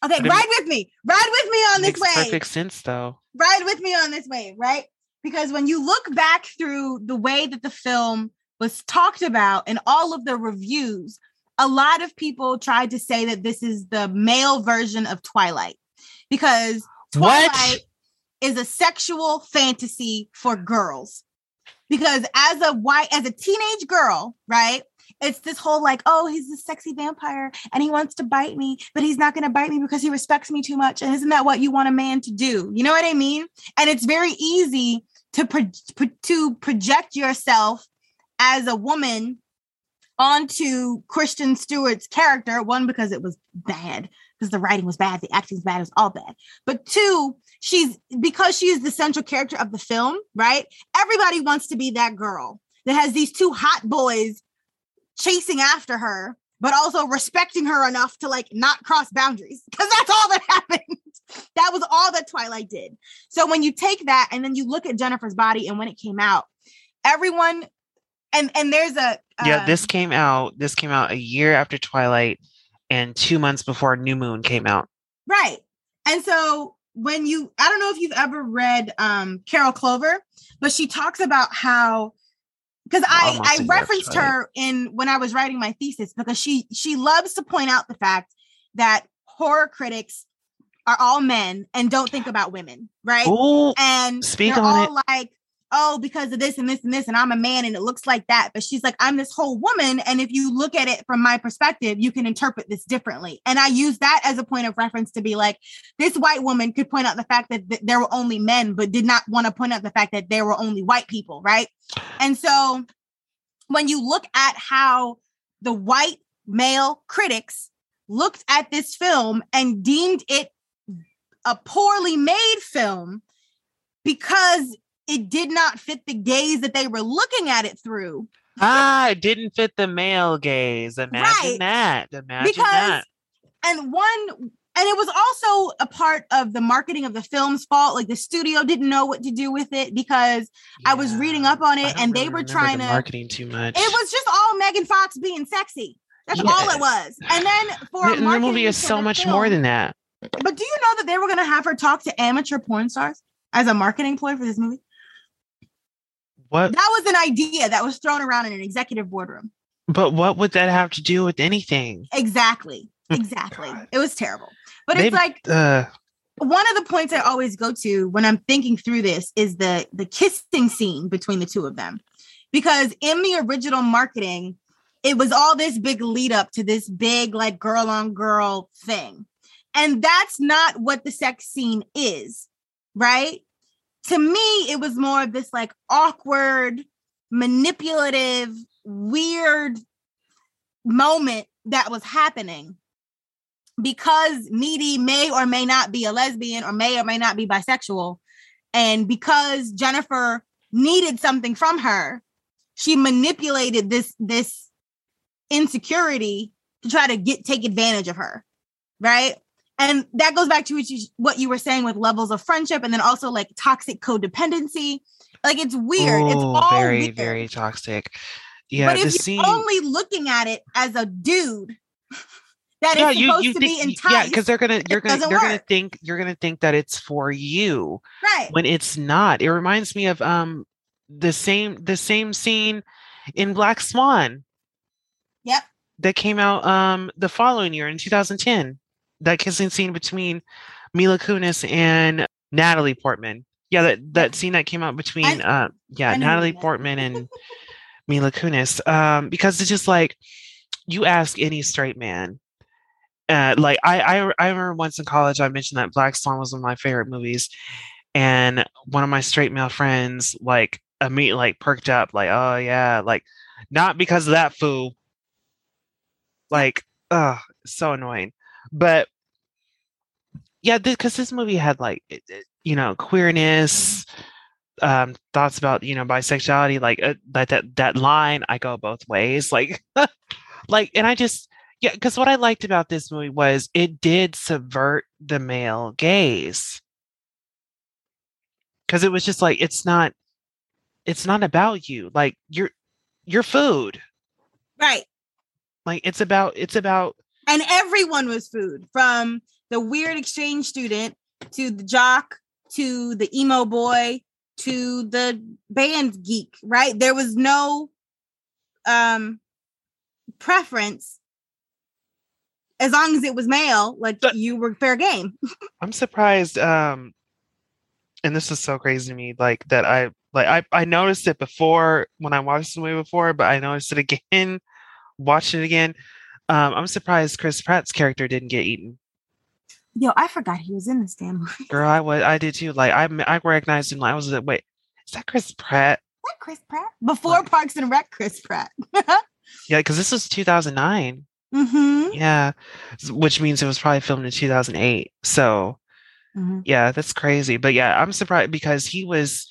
Okay, But it ride with me. Ride with me on this way. perfect sense though. ride with me on this wave, right? Because when you look back through the way that the film was talked about and all of the reviews, a lot of people tried to say that this is the male version of Twilight because What? Twilight is a sexual fantasy for girls. Because as a white, as a teenage girl, right? It's this whole like, oh, he's this sexy vampire and he wants to bite me, but he's not going to bite me because he respects me too much. And isn't that what you want a man to do? You know what I mean? And it's very easy to pro- pro- to project yourself as a woman onto Kristen Stewart's character. One because it was bad, because the writing was bad, the acting was bad, it was all bad. But two, she's because she is the central character of the film, right? Everybody wants to be that girl that has these two hot boys chasing after her, but also respecting her enough to like not cross boundaries. Because that's all that (laughs) happened. that was all that Twilight did. So when you take that and then you look at Jennifer's body and when it came out, everyone and and there's a yeah, um, this came out. This came out a year after Twilight, and two months before New Moon came out. Right. And so when you I don't know if you've ever read um Carol Clover, but she talks about how because I I referenced her in when I was writing my thesis because she she loves to point out the fact that horror critics are all men and don't think about women, right? Oh, and speak they're on all like oh because of this and this and this and i'm a man and it looks like that. But she's like i'm this whole woman and if you look at it from my perspective you can interpret this differently. And i use that as a point of reference to be like this white woman could point out the fact that th- there were only men but did not want to point out the fact that there were only white people right? And so when you look at how the white male critics looked at this film and deemed it a poorly made film because it did not fit the gaze that they were looking at it through. ah, it didn't fit the male gaze. Imagine Right. that. Imagine Because that. and one and it was also a part of the marketing of the film's fault. Like the studio didn't know what to do with it because I was reading up on it and they were trying the to marketing too much. it was just all Megan Fox being sexy. That's all it was. And then for the, the movie is so much more than that. But do you know that they were going to have her talk to amateur porn stars as a marketing ploy for this movie? What? That was an idea that was thrown around in an executive boardroom. But what would that have to do with anything? Exactly. Exactly. God. it was terrible. But They- it's like Uh, one of the points I always go to when I'm thinking through this is the the kissing scene between the two of them. Because in the original marketing, it was all this big lead up to this big like girl on girl thing. And that's not what the sex scene is, right? To me, it was more of this like awkward, manipulative, weird moment that was happening because Needy may or may not be a lesbian or may or may not be bisexual. And because Jennifer needed something from her, she manipulated this this insecurity to try to get take advantage of her. Right. And that goes back to what you, what you were saying with levels of friendship and then also like toxic codependency. Like it's weird. it's oh, all very, weird. very toxic. Yeah, but if you're scene. only looking at it as a dude (laughs) that is yeah, you, supposed you to think, be enticed, yeah, because they're gonna, you're gonna, doesn't they're gonna think, you're gonna think that it's for you right? when it's not. It reminds me of um the same, the same scene in Black Swan. Yep. that came out um the following year in 2010. That kissing scene between Mila Kunis and Natalie Portman. Yeah, that that scene that came out between I- uh yeah, I know who Natalie. Portman and (laughs) Mila Kunis. Um because it's just like you ask any straight man uh, like I, I I remember once in college I mentioned that Black Swan was one of my favorite movies, and one of my straight male friends like immediately like perked up like oh yeah like not because of that fool like uh so annoying but yeah because this movie had like you know queerness um thoughts about you know bisexuality like uh, that that that line i go both ways (laughs) like like and i just yeah because what i liked about this movie was it did subvert the male gaze because it was just like it's not it's not about you like you're your food Right. like it's about it's about And everyone was food from the weird exchange student to the jock to the emo boy to the band geek, right? There was no um preference as long as it was male, like But- you were fair game. (laughs) i'm surprised um and this is so crazy to me like that i like i i noticed it before when i watched the movie before but i noticed it again (laughs) watching it again, um, I'm surprised Chris Pratt's character didn't get eaten. Yo, I forgot he was in this damn movie. Girl, I was, I did too. Like I, I recognized him. Like, I was like, wait, is that Chris Pratt? that Chris Pratt? Before? Parks and Rec, Chris Pratt. (laughs) Yeah, because this was 2009. mm-hmm. Yeah, which means it was probably filmed in 2008. So mm-hmm. yeah, that's crazy. But yeah, I'm surprised because he was,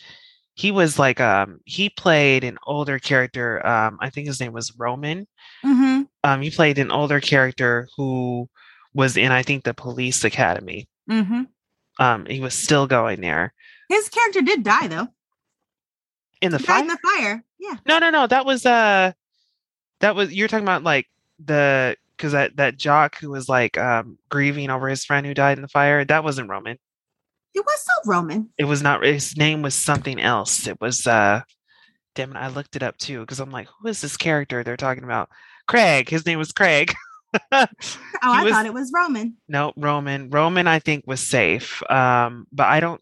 he was like, um, he played an older character. Um, I think his name was Roman. Mm-hmm. Um, he played an older character who was in, I think, the Police Academy. Mm-hmm. Um, he was still going there His character did die though. in the He fire. in the fire. Yeah. No, no, no. That was uh that was you're talking about like the because that that jock who was like um grieving over his friend who died in the fire. That wasn't Roman. It was still Roman. It was not his name was something else. It was uh damn it, I looked it up too because I'm like, who is this character they're talking about? Craig. His name was Craig. (laughs) Oh, I was- thought it was Roman. No, Roman. Roman, I think, was safe. Um, but I don't.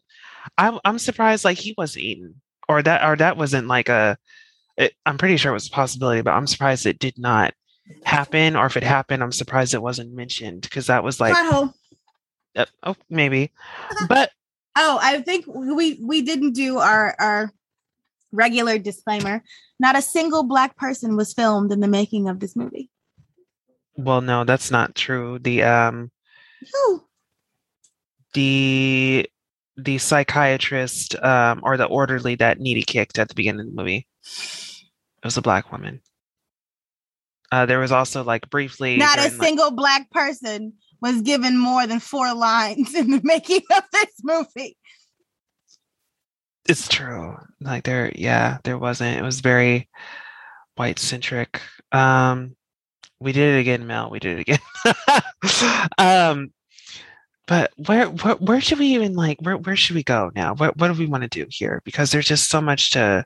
I'm I'm surprised like he wasn't eaten, or that or that wasn't like a. It, I'm pretty sure it was a possibility, but I'm surprised it did not happen. Or if it happened, I'm surprised it wasn't mentioned because that was like, uh, oh, maybe. But (laughs) Oh, I think we we didn't do our our regular disclaimer. Not a single black person was filmed in the making of this movie. well, no, that's not true. The um Whew. the the psychiatrist um or the orderly that Needy kicked at the beginning of the movie. It was a black woman. Uh, there was also like briefly Not a during, like- single black person was given more than four lines in the making of this movie. It's true. Like there, yeah, there wasn't. It was very white centric. Um, we did it again, Mel. We did it again. (laughs) um, but where, where, where should we even like? Where, where should we go now? What, what do we want to do here? Because there's just so much to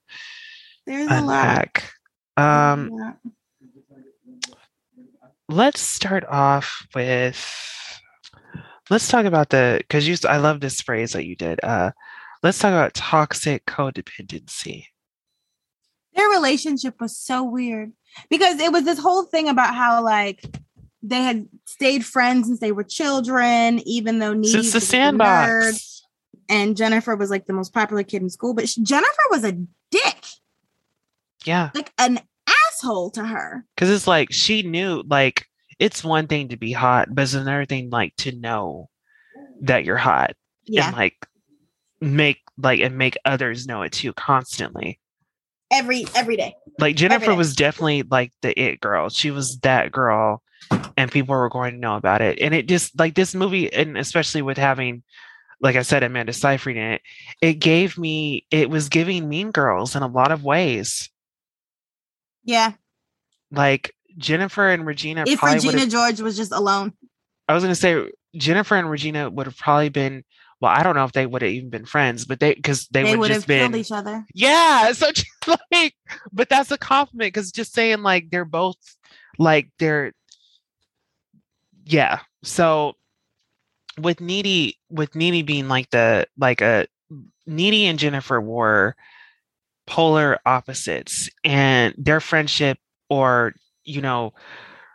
There's a lot. Um, Yeah. let's start off with let's talk about the because you i love this phrase that you did uh let's talk about toxic codependency. Their relationship was so weird because it was this whole thing about how like they had stayed friends since they were children, even though Needy since the was a nerd, sandbox. and Jennifer was like the most popular kid in school, but she, Jennifer was a dick, yeah. Like an asshole to her. because it's like she knew like it's one thing to be hot but it's another thing like to know that you're hot Yeah, and like make like and make others know it too constantly every every day. like Jennifer day. was definitely like the it girl. She was that girl, and people were going to know about it. And it just like this movie, and especially with having, like I said, Amanda Seyfried in it, it gave me it was giving Mean Girls in a lot of ways. Yeah, Like Jennifer and Regina. if Regina George was just alone. I was going to say Jennifer and Regina would have probably been. Well, I don't know if they would have even been friends, but they because they, They, would have been killed each other. Yeah, so (laughs) just like, but that's a compliment because just saying like they're both like they're, yeah. So with needy, with needy being like the like a needy and Jennifer were polar opposites, and their friendship or you know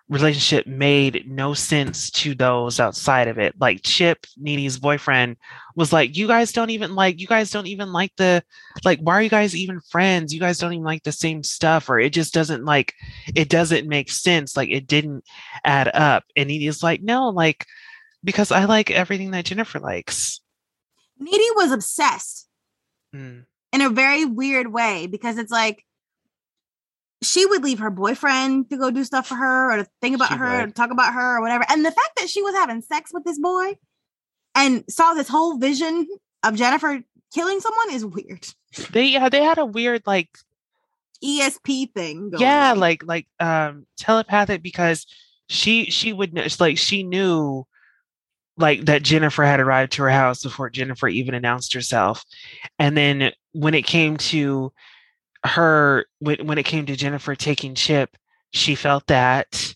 relationship made no sense to those outside of it. Like Chip, Needy's boyfriend, was like, "You guys don't even like. You guys don't even like the like. Why are you guys even friends? You guys don't even like the same stuff, or it just doesn't like. It doesn't make sense. Like it didn't add up." And Needy's like, "No, like because I like everything that Jennifer likes." Needy was obsessed Mm, in a very weird way because it's like she would leave her boyfriend to go do stuff for her or to think about She her or talk about her or whatever. And the fact that she was having sex with this boy and saw this whole vision of Jennifer killing someone is weird. They yeah, they had a weird like ESP thing. Going yeah on. like like um telepathic because she she would know it's like she knew like that jennifer had arrived to her house before jennifer even announced herself and then when it came to her when, when it came to jennifer taking chip she felt that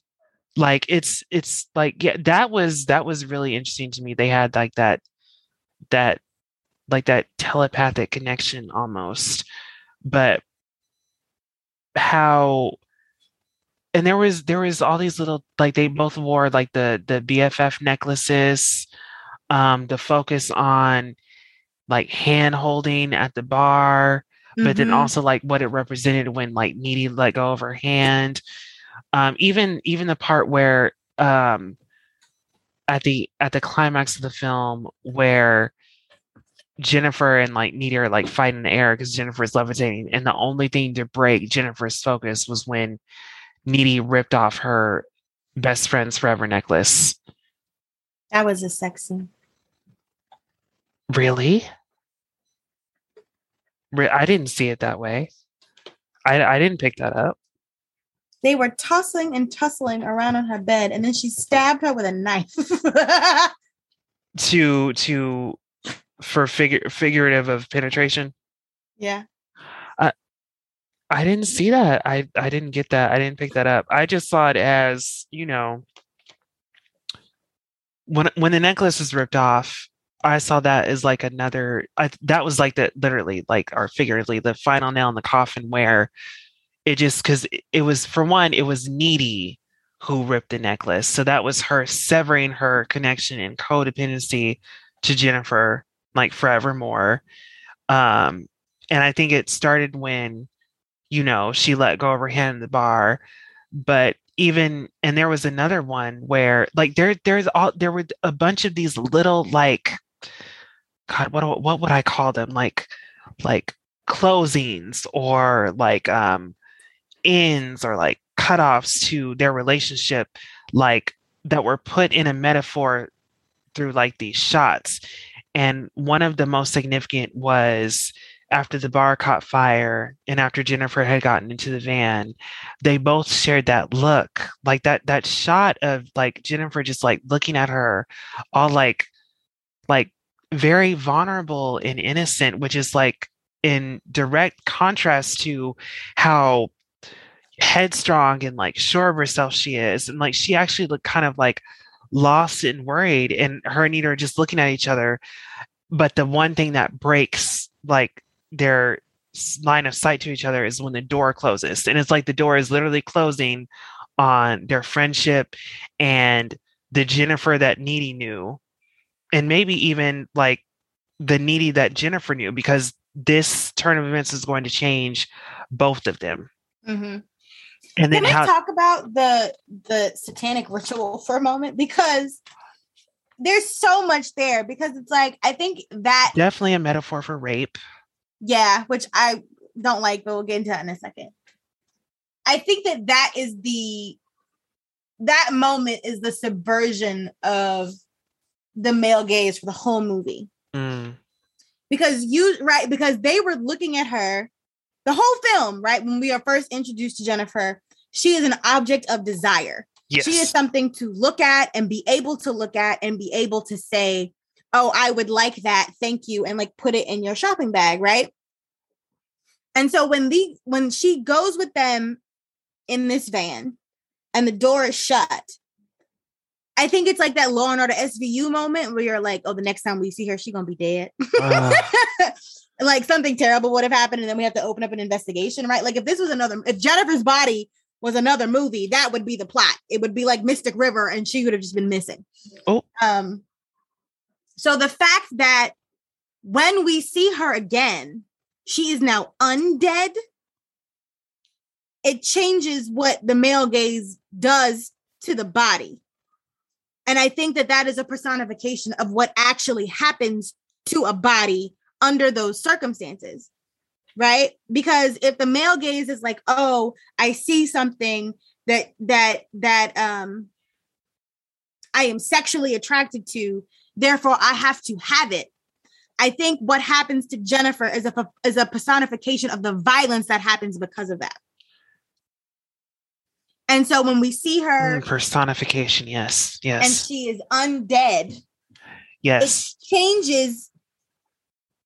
like it's it's like yeah that was that was really interesting to me they had like that that like that telepathic connection almost but how and there was there was all these little like they both wore like the the BFF necklaces. Um, the focus on like hand holding at the bar, but then Mhm. also like what it represented when like Needy let go of her hand. Um, even even the part where um at the at the climax of the film where Jennifer and like Needy are like fighting in the air because Jennifer's levitating, and the only thing to break Jennifer's focus was when Needy ripped off her best friend's forever necklace. that was a sex scene. Really? I didn't see it that way. I I didn't pick that up. They were tossing and tussling around on her bed, and then she stabbed her with a knife. (laughs) To to for figure figurative of penetration. yeah. I didn't see that. I I didn't get that. I didn't pick that up. I just saw it as, you know, when when the necklace was ripped off, I saw that as like another I that was like the literally like or figuratively the final nail in the coffin where it just it, it was for one it was needy who ripped the necklace. So that was her severing her connection and codependency to Jennifer like forevermore. Um and I think it started when you know, she let go of her hand in the bar. But even and there was another one where like there there's all there were a bunch of these little like God, what what would I call them? Like like closings or like um ends or like cutoffs to their relationship, like that were put in a metaphor through like these shots. And one of the most significant was after the bar caught fire and after Jennifer had gotten into the van, they both shared that look, like that that shot of like Jennifer just like looking at her, all like like very vulnerable and innocent, which is like in direct contrast to how headstrong and like sure of herself she is. And like she actually looked kind of like lost and worried, and her and Nita are just looking at each other. But the one thing that breaks like their line of sight to each other is when the door closes. And it's like the door is literally closing on their friendship and the Jennifer that Needy knew. And maybe even like the Needy that Jennifer knew, because this turn of events is going to change both of them. Mm-hmm. And then Can how talk about the the satanic (laughs) ritual for a moment? Because there's so much there. Because it's like I think that definitely a metaphor for rape. yeah, which I don't like, but we'll get into that in a second. I think that that is the that moment is the subversion of the male gaze for the whole movie. Mm, because you right because they were looking at her the whole film right when we are first introduced to Jennifer she is an object of desire. Yes. she is something to look at and be able to look at and be able to say oh i would like that. Thank you and like put it in your shopping bag right? And so when the when she goes with them in this van and the door is shut i think it's like that law and order svu moment where you're like oh the next time we see her she's gonna be dead. Ugh. (laughs) like something terrible would have happened and then we have to open up an investigation right? Like if this was another if jennifer's body was another movie that would be the plot. It would be like mystic river and she would have just been missing. Oh. um so the fact that when we see her again she is now undead it changes what the male gaze does to the body and i think that that is a personification of what actually happens to a body under those circumstances right? Because if the male gaze is like oh i see something that that that um i am sexually attracted to therefore i have to have it i think what happens to jennifer is a is a personification of the violence that happens because of that and so when we see her Mm, personification. Yes. Yes, and she is undead yes. it changes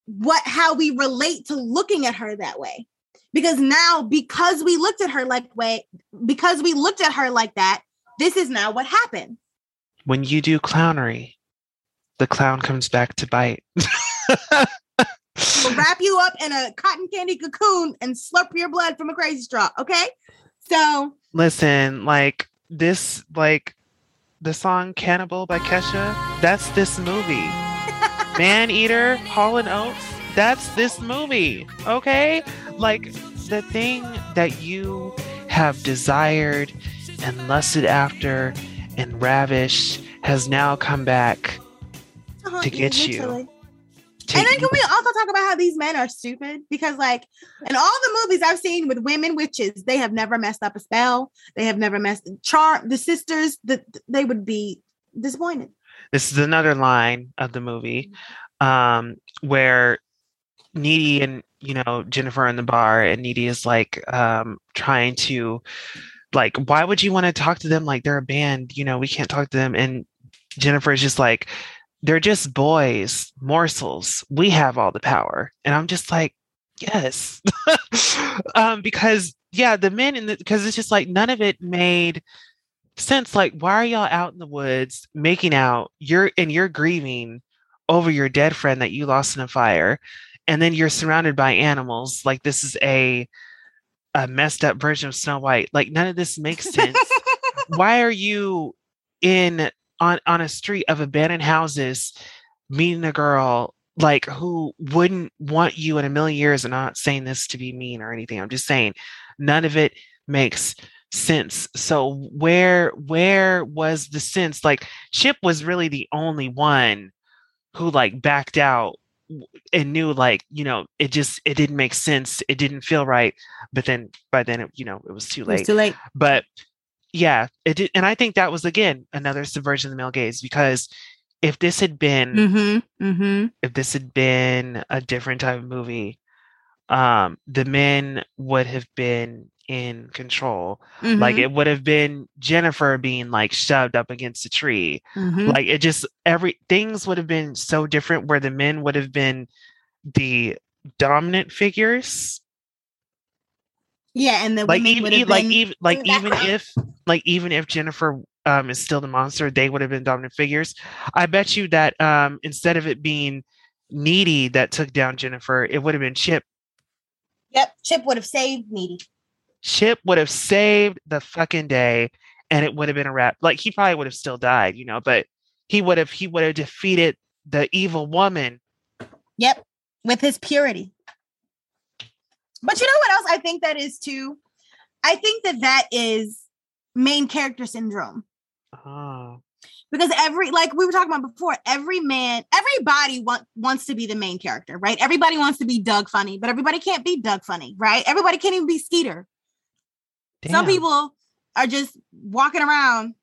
what how we relate to looking at her that way because now because we looked at her like way because we looked at her like that this is now what happened When you do clownery, the clown comes back to bite. we'll wrap you up in a cotton candy cocoon and slurp your blood from a crazy straw okay So Listen, like this, like the song "Cannibal" by Kesha. That's this movie. (laughs) Man Eater, Hall and Oates. That's this movie. Okay, like the thing that you have desired and lusted after and ravished has now come back uh-huh, To get you. And then can we also talk about how these men are stupid? Because like in all the movies I've seen with women witches, they have never messed up a spell. They have never messed charm. The sisters, that they would be disappointed. this is another line of the movie um where needy and you know jennifer in the bar and needy is like um trying to like why would you want to talk to them like they're a band you know we can't talk to them and jennifer is just like they're just boys morsels. We have all the power. And i'm just like yes. (laughs) Um because yeah the men in the because it's just like none of it made sense. Like why are y'all out in the woods making out? You're and you're grieving over your dead friend that you lost in a fire and then you're surrounded by animals. Like this is a a messed up version of snow white. Like none of this makes sense. (laughs) Why are you in on on a street of abandoned houses meeting a girl like who wouldn't want you in a million years and not saying this to be mean or anything i'm just saying none of it makes sense so where where was the sense like chip was really the only one who like backed out and knew like you know it just it didn't make sense it didn't feel right but then by then it, you know it was too It was late too late. but yeah it did and i think that was again another subversion of the male gaze because if this had been Mm-hmm. Mm-hmm. if this had been a different type of movie um the men would have been in control like it would have been jennifer being like shoved up against a tree mm-hmm. like it just every things would have been so different where the men would have been the dominant figures yeah, and the like women even would have like been even like even if like even if jennifer um is still the monster they would have been dominant figures. I bet you that um instead of it being needy that took down jennifer it would have been chip. Yep, Chip would have saved Needy. chip would have saved the fucking day and it would have been a wrap. Like he probably would have still died you know but he would have he would have defeated the evil woman. Yep, with his purity. But you know what else I think that is too? I think that that is main character syndrome. oh because every like we were talking about before every man everybody want, wants to be the main character right? Everybody wants to be Doug Funnie but everybody can't be Doug Funnie right? Everybody can't even be skeeter. Some people are just walking around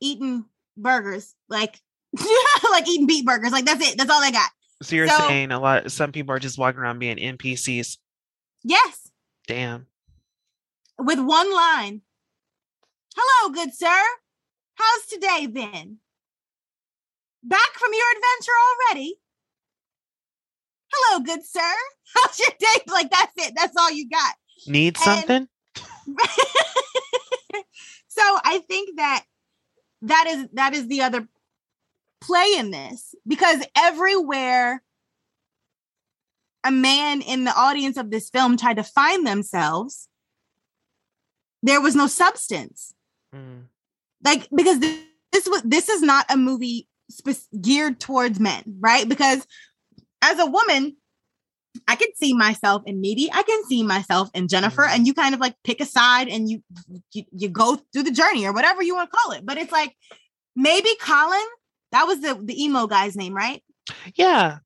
eating burgers like (laughs) like eating beet burgers like that's it that's all they got. So you're so- saying a lot some people are just walking around being npcs yes. Damn. With one line. Hello good sir. How's today been? Back from your adventure already. Hello good sir. (laughs) How's your day like that's it. That's all you got. Need And- something? (laughs) So i think that that is that is the other play in this because everywhere a man in the audience of this film tried to find themselves there was no substance. Mm. like because this, this was this is not a movie spe- geared towards men right? Because as a woman i can see myself in needy i can see myself in jennifer Mhm. and you kind of like pick a side and you, you you go through the journey or whatever you want to call it. But it's like maybe colin that was the the emo guy's name right? Yeah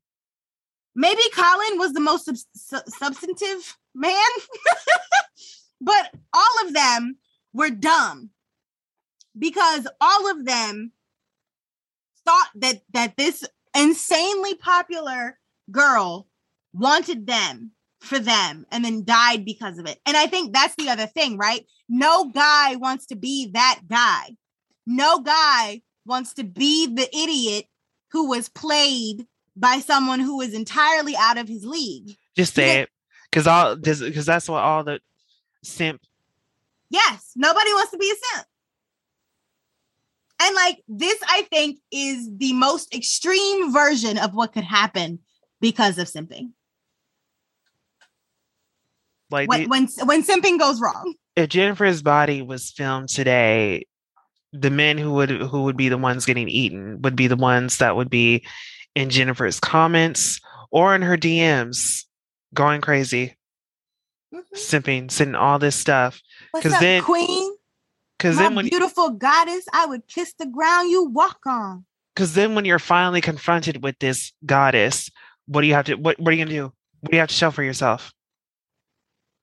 maybe colin was the most sub- su- substantive man (laughs) but all of them were dumb. Because all of them thought that that this insanely popular girl wanted them for them and then died because of it. And i think that's the other thing right? No guy wants to be that guy. No guy wants to be the idiot who was played by someone who is entirely out of his league just it because all because that's what all the simp Yes, nobody wants to be a simp. And like this, I think, is the most extreme version of what could happen because of simping. like When the- when when simping goes wrong. if Jennifer's body was filmed today, the men who would who would be the ones getting eaten would be the ones that would be in Jennifer's comments or in her DMs going crazy, Mhm. simping, sending all this stuff. Because then- queen? Because then when beautiful goddess, I would kiss the ground you walk on. because then when you're finally confronted with this goddess, what do you have to what what are you gonna do? What do you have to show for yourself?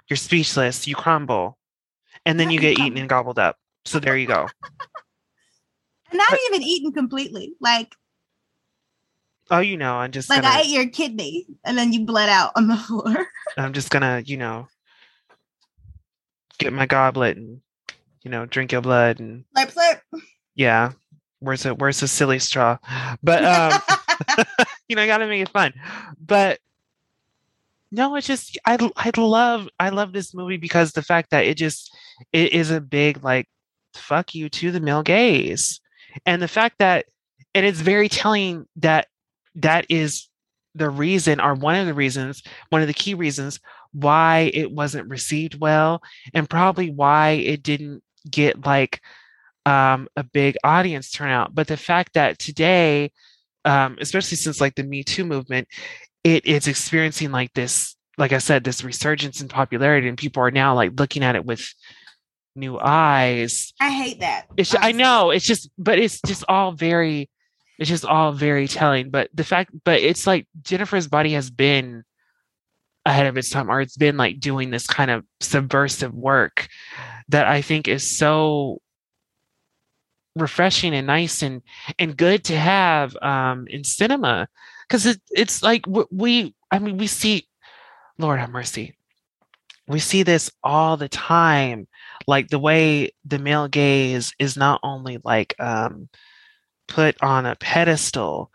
You're speechless, you crumble, and then you get eaten and gobbled up. So there you go. (laughs) And not But- even eaten completely. Like Oh, you know, I'm just like gonna I ate your kidney and then you bled out on the (laughs) floor. I'm just gonna, you know, get my goblet and you know, drink your blood and Slurp slurp. yeah. Where's the where's the silly straw? (laughs) But um (laughs) you know, I gotta make it fun. But no, it's just I I love I love this movie because the fact that it just it is a big like fuck you to the male gaze. And the fact that and it's very telling that that is the reason or one of the reasons, one of the key reasons why it wasn't received well and probably why it didn't get like um a big audience turnout. But the fact that today um, especially since like the Me Too movement, it is experiencing like this, like I said, this resurgence in popularity, and people are now like looking at it with new eyes. I hate that. It's I know it's just, but it's just all very, it's just all very telling. But the fact, but it's like Jennifer's body has been ahead of its time, or it's been like doing this kind of subversive work that I think is so refreshing and nice and and good to have um in cinema because it, it's like we i mean we see lord have mercy we see this all the time like the way the male gaze is not only like um put on a pedestal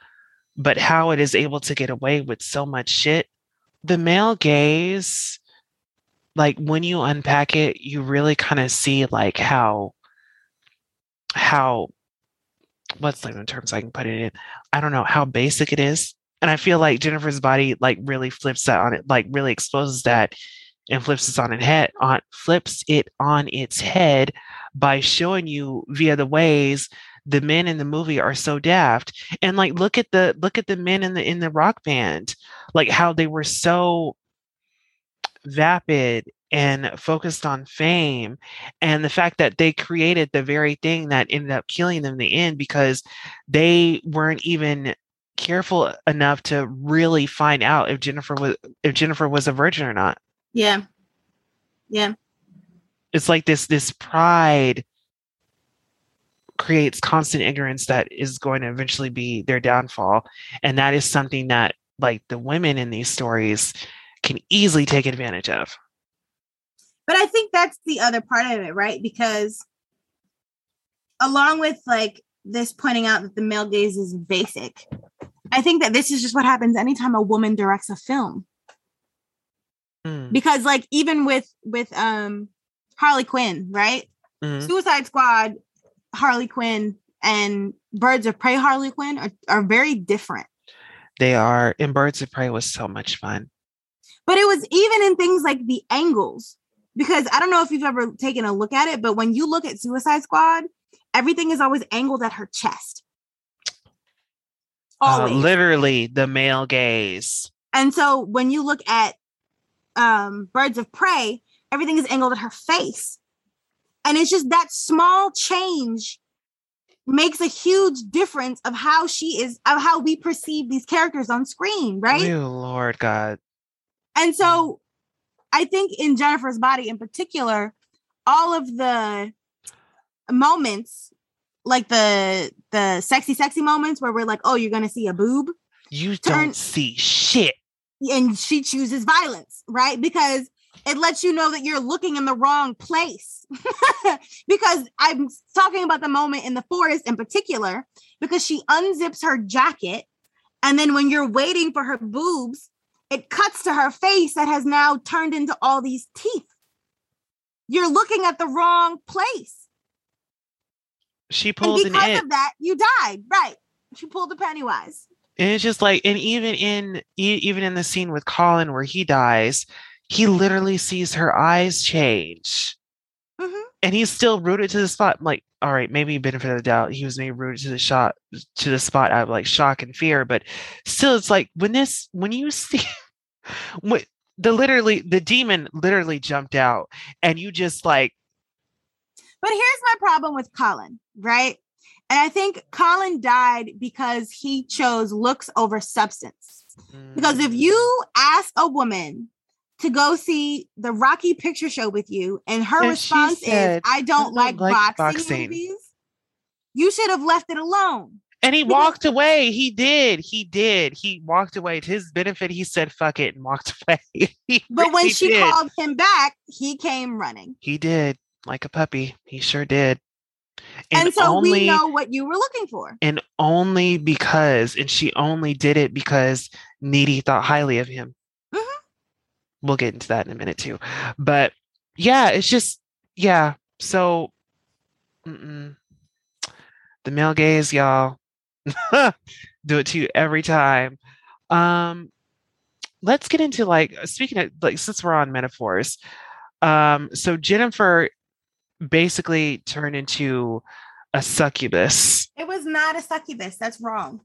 but how it is able to get away with so much shit the male gaze like when you unpack it you really kind of see like how how what's like the terms I can put it in? I don't know how basic it is. And I feel like Jennifer's body like really flips that on it, like really exposes that and flips it on its head on flips it on its head by showing you via the ways the men in the movie are so daft. And like look at the look at the men in the in the rock band, like how they were so vapid and focused on fame and the fact that they created the very thing that ended up killing them in the end because they weren't even careful enough to really find out if Jennifer was if Jennifer was a virgin or not. Yeah. Yeah. It's like this this pride creates constant ignorance that is going to eventually be their downfall and that is something that like the women in these stories can easily take advantage of. But I think that's the other part of it, right? Because along with like this pointing out that the male gaze is basic, I think that this is just what happens anytime a woman directs a film. Mm, Because like even with with um Harley Quinn, right? mhm. Suicide Squad, Harley Quinn, and Birds of Prey Harley Quinn are, are very different. They are and Birds of Prey was so much fun. But it was even in things like the angles. Because I don't know if you've ever taken a look at it, but when you look at Suicide Squad, everything is always angled at her chest. Uh, Always. literally the male gaze. and so when you look at um, Birds of Prey, everything is angled at her face. And it's just that small change makes a huge difference of how she is, of how we perceive these characters on screen, right? Oh Lord God. And so mm. I think in Jennifer's body in particular, all of the moments, like the the sexy, sexy moments where we're like, oh, you're gonna see a boob, You Turn- don't see shit. and she chooses violence, right? Because it lets you know that you're looking in the wrong place. (laughs) because I'm talking about the moment in the forest in particular, because she unzips her jacket, and then when you're waiting for her boobs, it cuts to her face that has now turned into all these teeth. You're looking at the wrong place. She And pulled an because it. of that, you died. Right. She pulled a Pennywise. And it's just like, and even in even in the scene with Colin where he dies, he literally sees her eyes change. Mhm. and he's still rooted to the spot. I'm like, all right, maybe benefit of the doubt, he was maybe rooted to the shot to the spot out of like shock and fear, but still, it's like when this when you (laughs) see when the literally the demon literally jumped out, and you just like But here's my problem with Colin, right? And I think Colin died because he chose looks over substance. Because if mm, you ask a woman to go see the Rocky Picture Show with you, and her And response said, is, I don't don't like, like boxing, boxing." movies, you should have left it alone. And he walked away. He did. He did. He walked away. To his benefit, he said, fuck it, and walked (laughs) away. But when she did. called him back, he came running. He did. Like a puppy. He sure did. And, And, so only we know what you were looking for. and only because and she only did it because Needy thought highly of him. We'll get into that in a minute too. But yeah, it's just yeah. So mm-mm. the male gaze, y'all. (laughs) do it to you every time. Um let's get into like speaking of like since we're on metaphors. Um so Jennifer basically turned into a succubus. It was not a succubus. That's wrong.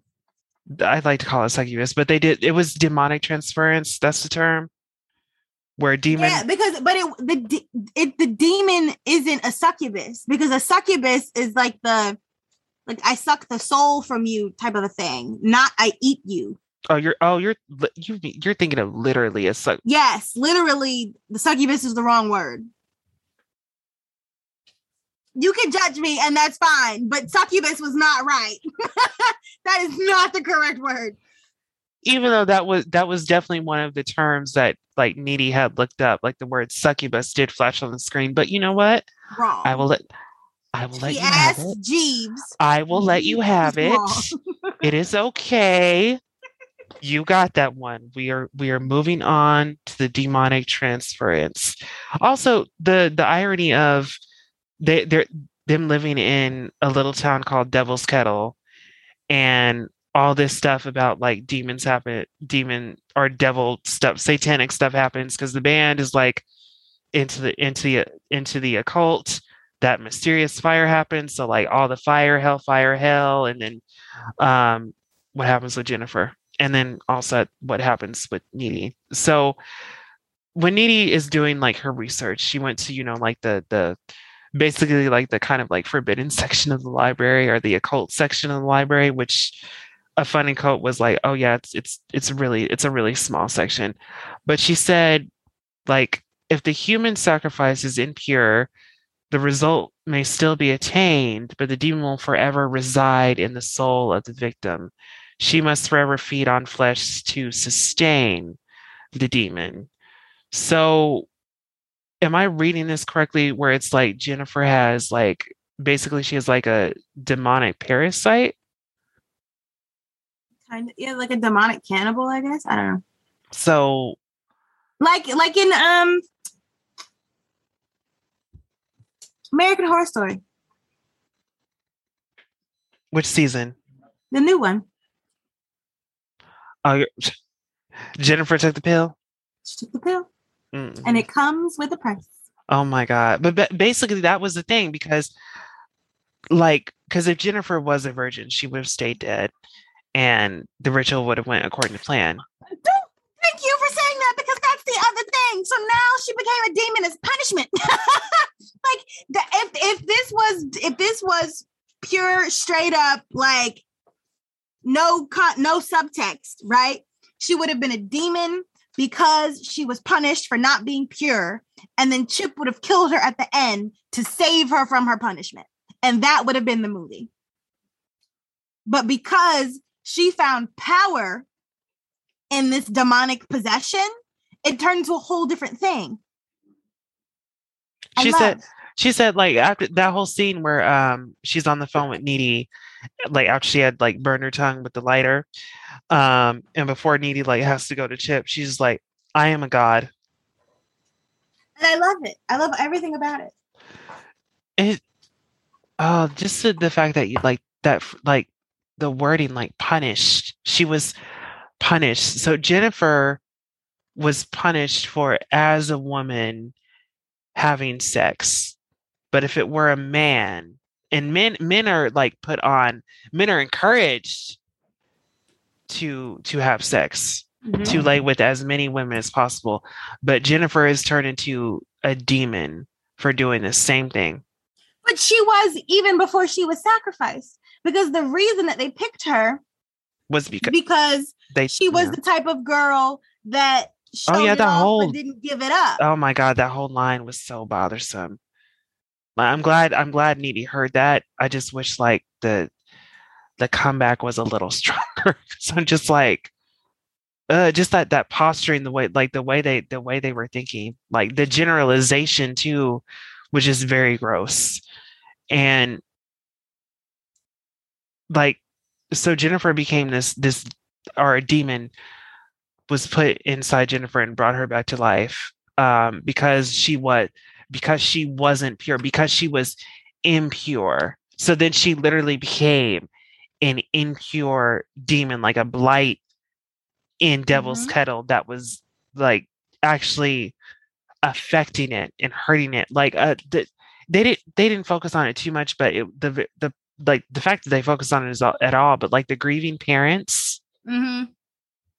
I'd like to call it succubus, but they did it was demonic transference. That's the term. Where a demon Yeah, because but it the de- it the demon isn't a succubus because a succubus is like the like I suck the soul from you type of a thing, not I eat you. oh you're oh you're you you're thinking of literally a suc Yes, literally, the succubus is the wrong word. You can judge me, and that's fine, but succubus was not right. (laughs) that is not the correct word. Even though that was that was definitely one of the terms that like Needy had looked up, like the word succubus did flash on the screen. But you know what? Wrong. I will let I will let you have it. Jeeves. I will let you have it. It is okay. You got that one. We are we are moving on to the demonic transference. Also, the the irony of they they're them living in a little town called Devil's Kettle and all this stuff about like demons happen demon or devil stuff satanic stuff happens because the band is like into the into the into the occult. That mysterious fire happens so like all the fire hellfire hell and then um what happens with jennifer? And then also what happens with needy so when needy is doing like her research she went to you know like the the basically like the kind of like forbidden (laughs) section of the library or the occult section of the library which a funny quote was like oh yeah it's it's it's really it's a really small section. But she said like if the human sacrifice is impure the result may still be attained but the demon will forever reside in the soul of the victim. She must forever feed on flesh to sustain the demon. So am i reading this correctly where it's like jennifer has like basically she has like a demonic parasite Kind of, yeah, like a demonic cannibal, I guess. I don't know. so Like, like in um, American Horror Story, which season the new one. oh (laughs) jennifer took the pill She took the pill, Mm. and it comes with a price. Oh my god! But, ba- basically, that was the thing because, like, because if Jennifer was a virgin, she would have stayed dead, and the ritual would have went according to plan. Don't thank you for saying that because that's the other thing. So now she became a demon as punishment. (laughs) like the, if if this was if this was pure straight up like no no subtext, right? She would have been a demon because she was punished for not being pure, and then Chip would have killed her at the end to save her from her punishment, and that would have been the movie. But because she found power in this demonic possession, it turned into a whole different thing. She said, she said, like after that whole scene where um she's on the phone with Needy, like after she had like burned her tongue with the lighter, um, and before Needy like has to go to Chip, she's like, "I am a god." and I love it. I love everything about it. it oh just the, the fact that you like that like the wording like punished she was punished so jennifer was punished for as a woman having sex But if it were a man, and men men are like put on, men are encouraged to to have sex, Mhm. to lay with as many women as possible. But Jennifer is turned into a demon for doing the same thing. But she was even before she was sacrificed because the reason that they picked her Was because because they she was yeah. the type of girl that showed Oh, yeah, off whole- didn't give it up. oh my god, that whole line was so bothersome. I'm glad I'm glad Needy heard that. I just wish like the the comeback was a little (laughs) stronger. so I'm just like uh just that that posturing the way like the way they the way they were thinking like the generalization too was just very gross and like so jennifer became this this or a demon was put inside jennifer and brought her back to life um because she what because she wasn't pure because she was impure so then she literally became an impure demon like a blight in devil's Mhm. kettle that was like actually affecting it and hurting it like uh the, they didn't they didn't focus on it too much but it, the the like the fact that they focused on it is all, at all but like the grieving parents hmm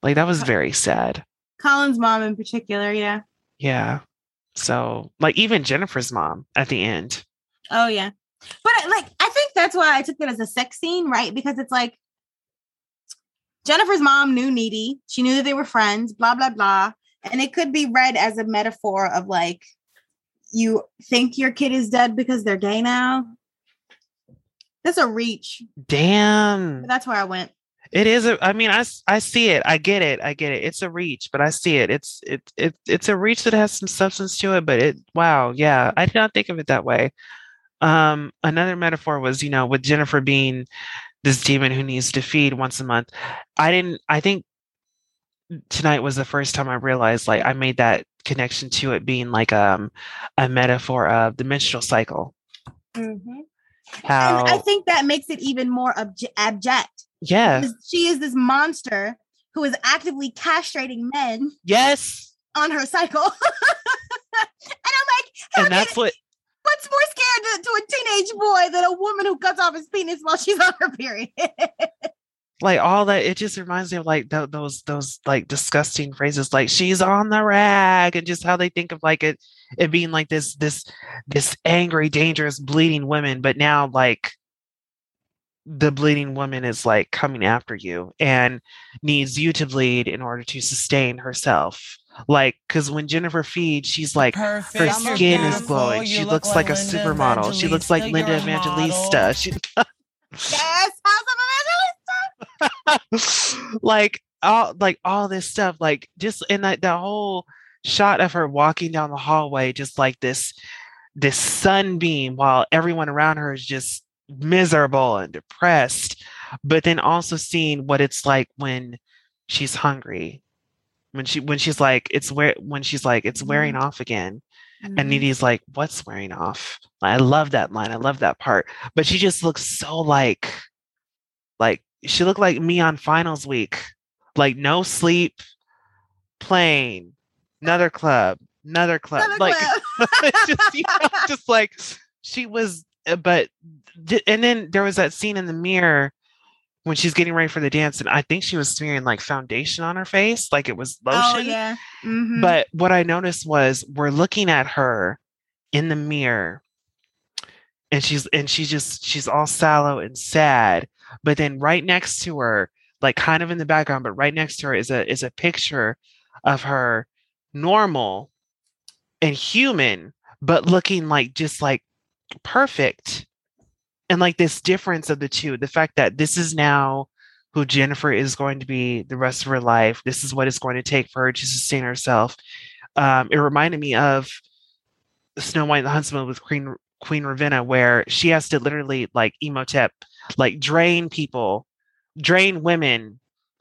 like that was very sad Colin's mom in particular, yeah. yeah so like even jennifer's mom at the end Oh yeah. But like I think that's why I took it as a sex scene, right? Because it's like Jennifer's mom knew Needy. She knew that they were friends, blah blah blah. And it could be read as a metaphor of like you think your kid is dead because they're gay now. That's a reach. damn But that's where I went. It is a. I mean, I, I see it. I get it. I get it. It's a reach, but I see it. It's it it it's a reach that has some substance to it. But it. Wow. Yeah, I did not think of it that way. Um, another metaphor was, you know, with Jennifer being this demon who needs to feed once a month. I didn't. I think tonight was the first time I realized, like, I made that connection to it being like um a metaphor of the menstrual cycle. How? And I think that makes it even more abject. yeah. She is this monster who is actively castrating men Yes. on her cycle. (laughs) and I'm like, And that's what what's more scared to, to a teenage boy than a woman who cuts off his penis while she's on her period? (laughs) like all that it just reminds me of like tho- those those like disgusting phrases like she's on the rag and just how they think of like it it being like this this this angry dangerous bleeding woman but now like the bleeding woman is like coming after you and needs you to bleed in order to sustain herself. Like because when jennifer feeds she's like her skin is glowing. she looks like a supermodel. She looks like linda evangelista. she (laughs) yes, House of (laughs) like all like all this stuff like just in that the whole shot of her walking down the hallway just like this this sunbeam while everyone around her is just miserable and depressed but then also seeing what it's like when she's hungry when she when she's like it's where when she's like it's wearing mm-hmm. off again Evangelista. and mm-hmm. Needy's like, what's wearing off? I love that line. I love that part. But she just looks so like, like she looked like me on finals week. Like no sleep, playing, another club, another club. Another like clip. (laughs) just, you know, (laughs) just like she was, uh, but and then there was that scene in the mirror when she's getting ready for the dance, and I think she was smearing like foundation on her face, like it was lotion. oh yeah. Mhm. But what I noticed was we're looking at her in the mirror and she's and she just she's all sallow and sad. But then right next to her, like kind of in the background, but right next to her is a is a picture of her normal and human, but looking like just like perfect. And like this difference of the two, the fact that this is now who Jennifer is going to be the rest of her life. This is what it's going to take for her to sustain herself. Um, it reminded me of Snow White and the Huntsman with Queen Queen Ravenna, where she has to literally like Imhotep, like drain people, drain women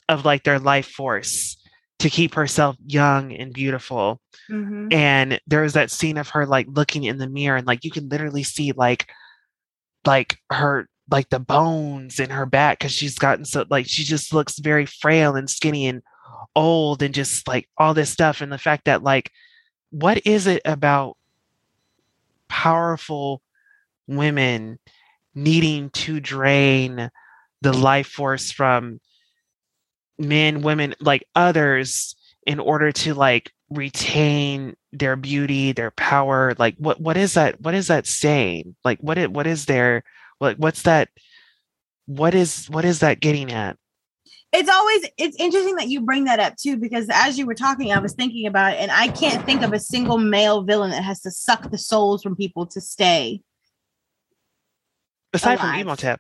of like their life force to keep herself young and beautiful. Mhm. And there was that scene of her like looking in the mirror and like you can literally see like like her like the bones in her back because she's gotten so like she just looks very frail and skinny and old and just like all this stuff and the fact that like what is it about powerful women needing to drain the life force from men, women, like others in order to like retain their beauty, their power. Like what what is that? What is that saying? Like what it what is their like what's that what is what is that getting at? it's always it's interesting that you bring that up too because as you were talking i was thinking about it and i can't think of a single male villain that has to suck the souls from people to stay Aside from Alive. Imhotep.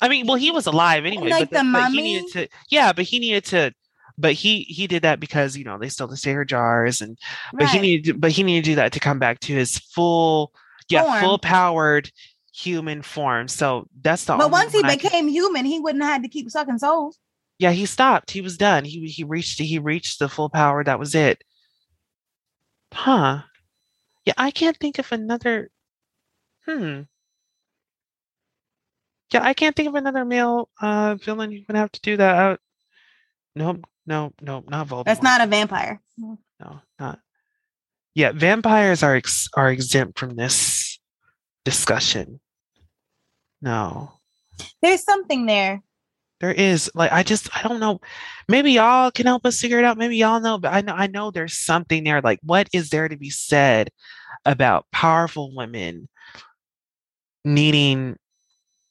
I mean, well, he was alive anyway. Like but, the but he mummy? needed to yeah, but he needed to but he he did that because you know they stole the Sayer jars and but he needed to, but he needed to do that to come back to his full yeah Form. full powered human form so that's the but once he one I can- became human he wouldn't have had to keep sucking souls yeah he stopped he was done he he reached he reached the full power that was it huh yeah i can't think of another hmm yeah i can't think of another male uh villain who would have to do that uh, nope nope nope not Voldemort. that's not a vampire no not yeah vampires are ex- are exempt from this discussion no there's something there There is like I just I don't know. Maybe y'all can help us figure it out. Maybe y'all know, but I know I know there's something there. Like, what is there to be said about powerful women needing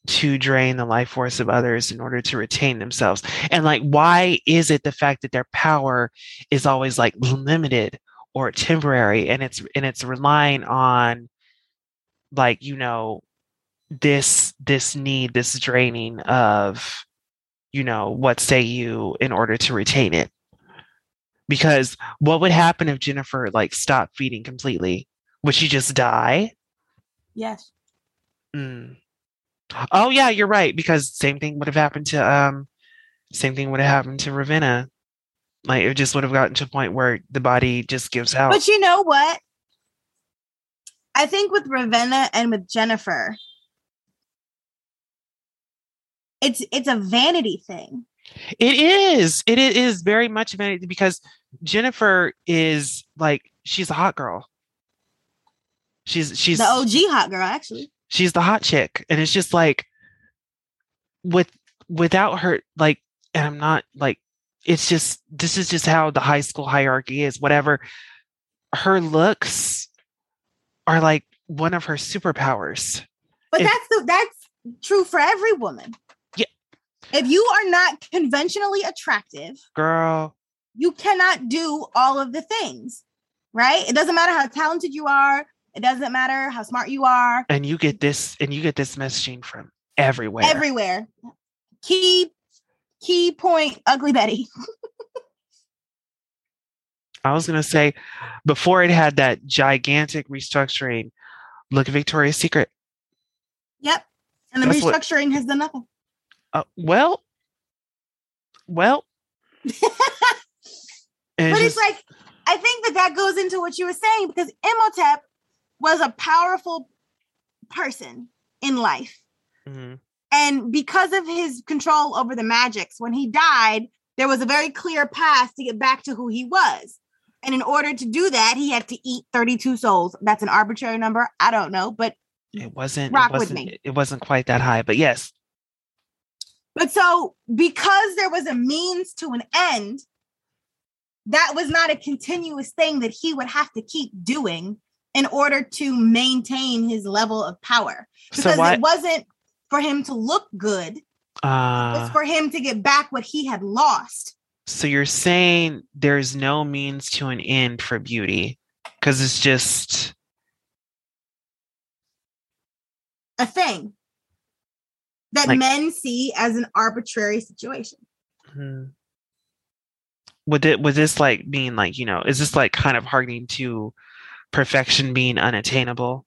to drain the life force of others in order to retain themselves? And like, why is it the fact that their power is always like limited or temporary and it's and it's relying on like, you know, this this need, this draining of you know, what say you in order to retain it. Because what would happen if Jennifer like stopped feeding completely? Would she just die? yes Mm. Oh yeah, you're right. Because same thing would have happened to um same thing would have happened to Ravenna. Like it just would have gotten to a point where the body just gives out. but you know what i think with ravenna and with jennifer it's it's a vanity thing It is. It is very much vanity because Jennifer is like she's a hot girl. She's she's the og hot girl actually she's the hot chick and it's just like with without her like and i'm not like it's just this is just how the high school hierarchy is whatever her looks are like one of her superpowers But If- that's the that's true for every woman. Yeah. If you are not conventionally attractive, girl you cannot do all of the things. Right? It doesn't matter how talented you are. It doesn't matter how smart you are. and you get this and you get this messaging from everywhere Everywhere. Key key point ugly Betty. (laughs) i was going to say before it had that gigantic restructuring look at victoria's secret Yep. And the That's what- restructuring has done nothing. uh, well well (laughs) but it's just- like I think that that goes into what you were saying because Imhotep was a powerful person in life. Mhm. And because of his control over the magics, when he died, there was a very clear path to get back to who he was. And in order to do that, he had to eat 32 souls. That's an arbitrary number. I don't know. But It wasn't. Rock it with wasn't. me. It wasn't quite that high, but yes. but so because there was a means to an end, that was not a continuous thing that he would have to keep doing in order to maintain his level of power. Because So it wasn't for him to look good, it was Uh, for him to get back what he had lost. so you're saying there's no means to an end for beauty, because it's just A thing that Like- men see as an arbitrary situation. hmm. would it would this like being like you know is this like kind of harkening to perfection being unattainable?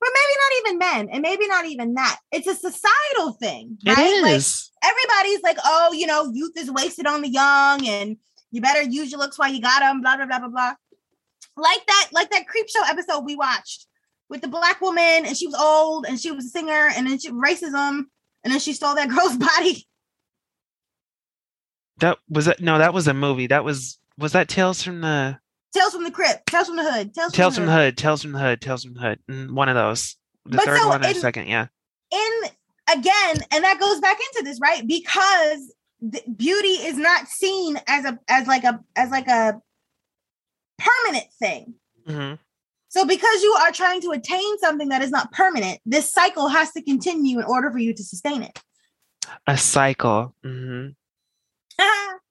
But maybe not even men, and maybe not even that. It's a societal thing, It right? Like, everybody's like, oh, you know, youth is wasted on the young, and you better use your looks while you got them, blah blah blah blah blah. Like that, like that creep show episode we watched with the black woman, and she was old, and she was a singer, and then she racism, and then she stole that (laughs) girl's body. that was that. No, that was a movie. That was was that Tales from the Tales from the Crypt, Tales from the Hood, Tales, Tales from from the Hood, Tales from the Hood, Tales from the Hood. Mm, One of those. The But third so one or in- second, yeah. in again, and that goes back into this, right? Because the beauty is not seen as a as like a as like a permanent thing. hmm So because you are trying to attain something that is not permanent, this cycle has to continue in order for you to sustain it. A cycle. hmm (laughs)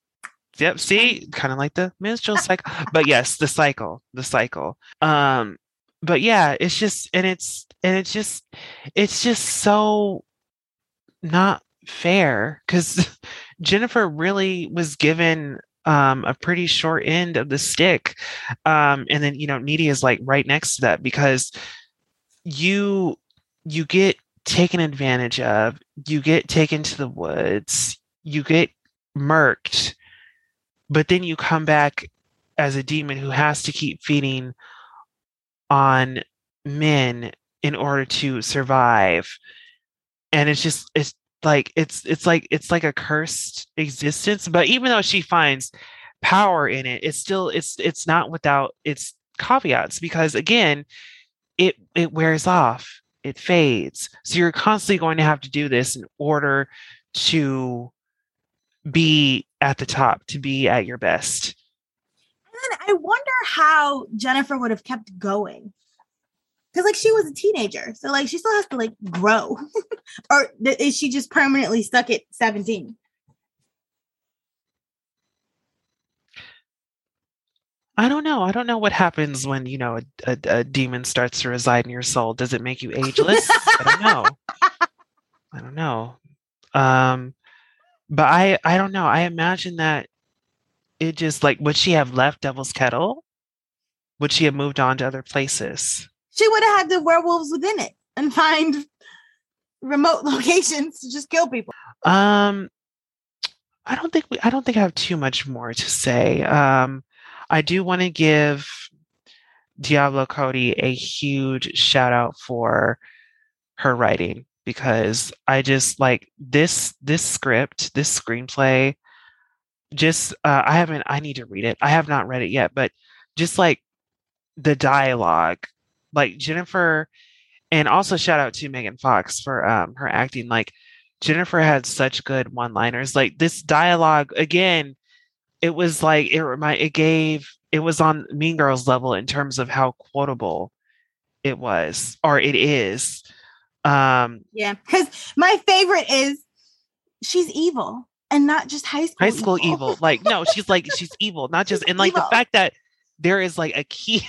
Yep. See, kind of like the menstrual (laughs) cycle, but yes, the cycle, the cycle. Um, but yeah, it's just, and it's, and it's just, it's just so not fair because (laughs) Jennifer really was given um a pretty short end of the stick. Um, and then you know, Needy is like right next to that because you you get taken advantage of, you get taken to the woods, you get murked but then you come back as a demon who has to keep feeding on men in order to survive. And it's just it's like it's it's like it's like a cursed existence but even though she finds power in it it's still it's it's not without its caveats because again it it wears off it fades. So you're constantly going to have to do this in order to be at the top to be at your best And I wonder how Jennifer would have kept going. Because like she was a teenager. So like she still has to like grow. (laughs) or is she just permanently stuck at 17? I don't know. I don't know what happens when you know a, a, a demon starts to reside in your soul. Does it make you ageless? I don't know. (laughs) I don't know. Um, but I I don't know. I imagine that it just like would she have left Devil's Kettle? Would she have moved on to other places? She would have had the werewolves within it and find remote (laughs) locations to just kill people. Um, I don't think we, I don't think I have too much more to say. Um, I do want to give Diablo Cody a huge shout out for her writing because I just like this this script, this screenplay. Just uh, I haven't. I need to read it. I have not read it yet, but just like the dialogue, like Jennifer, and also shout out to Megan Fox for um, her acting. Like Jennifer had such good one-liners. Like this dialogue again, it was like it remind it gave it was on Mean Girls level in terms of how quotable it was or it is. Um Yeah. Because my favorite is she's evil and not just high school. high school evil. Like no, she's like she's evil, not just She's and like the fact that there is like a key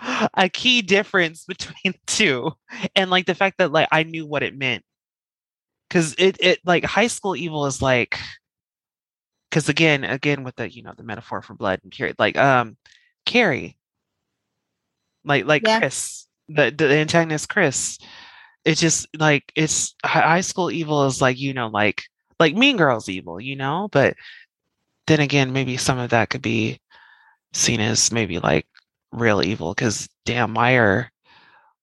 (gasps) a key difference between the (laughs) two and like the fact that like I knew what it meant. Cuz it it like high school evil is like cuz again again with the you know the metaphor for blood and Carrie like um Carrie like like Yeah. Chris the the antagonist Chris it's just like it's high school evil is like you know like like mean girls evil you know? But then again maybe some of that could be seen as maybe like real evil because damn why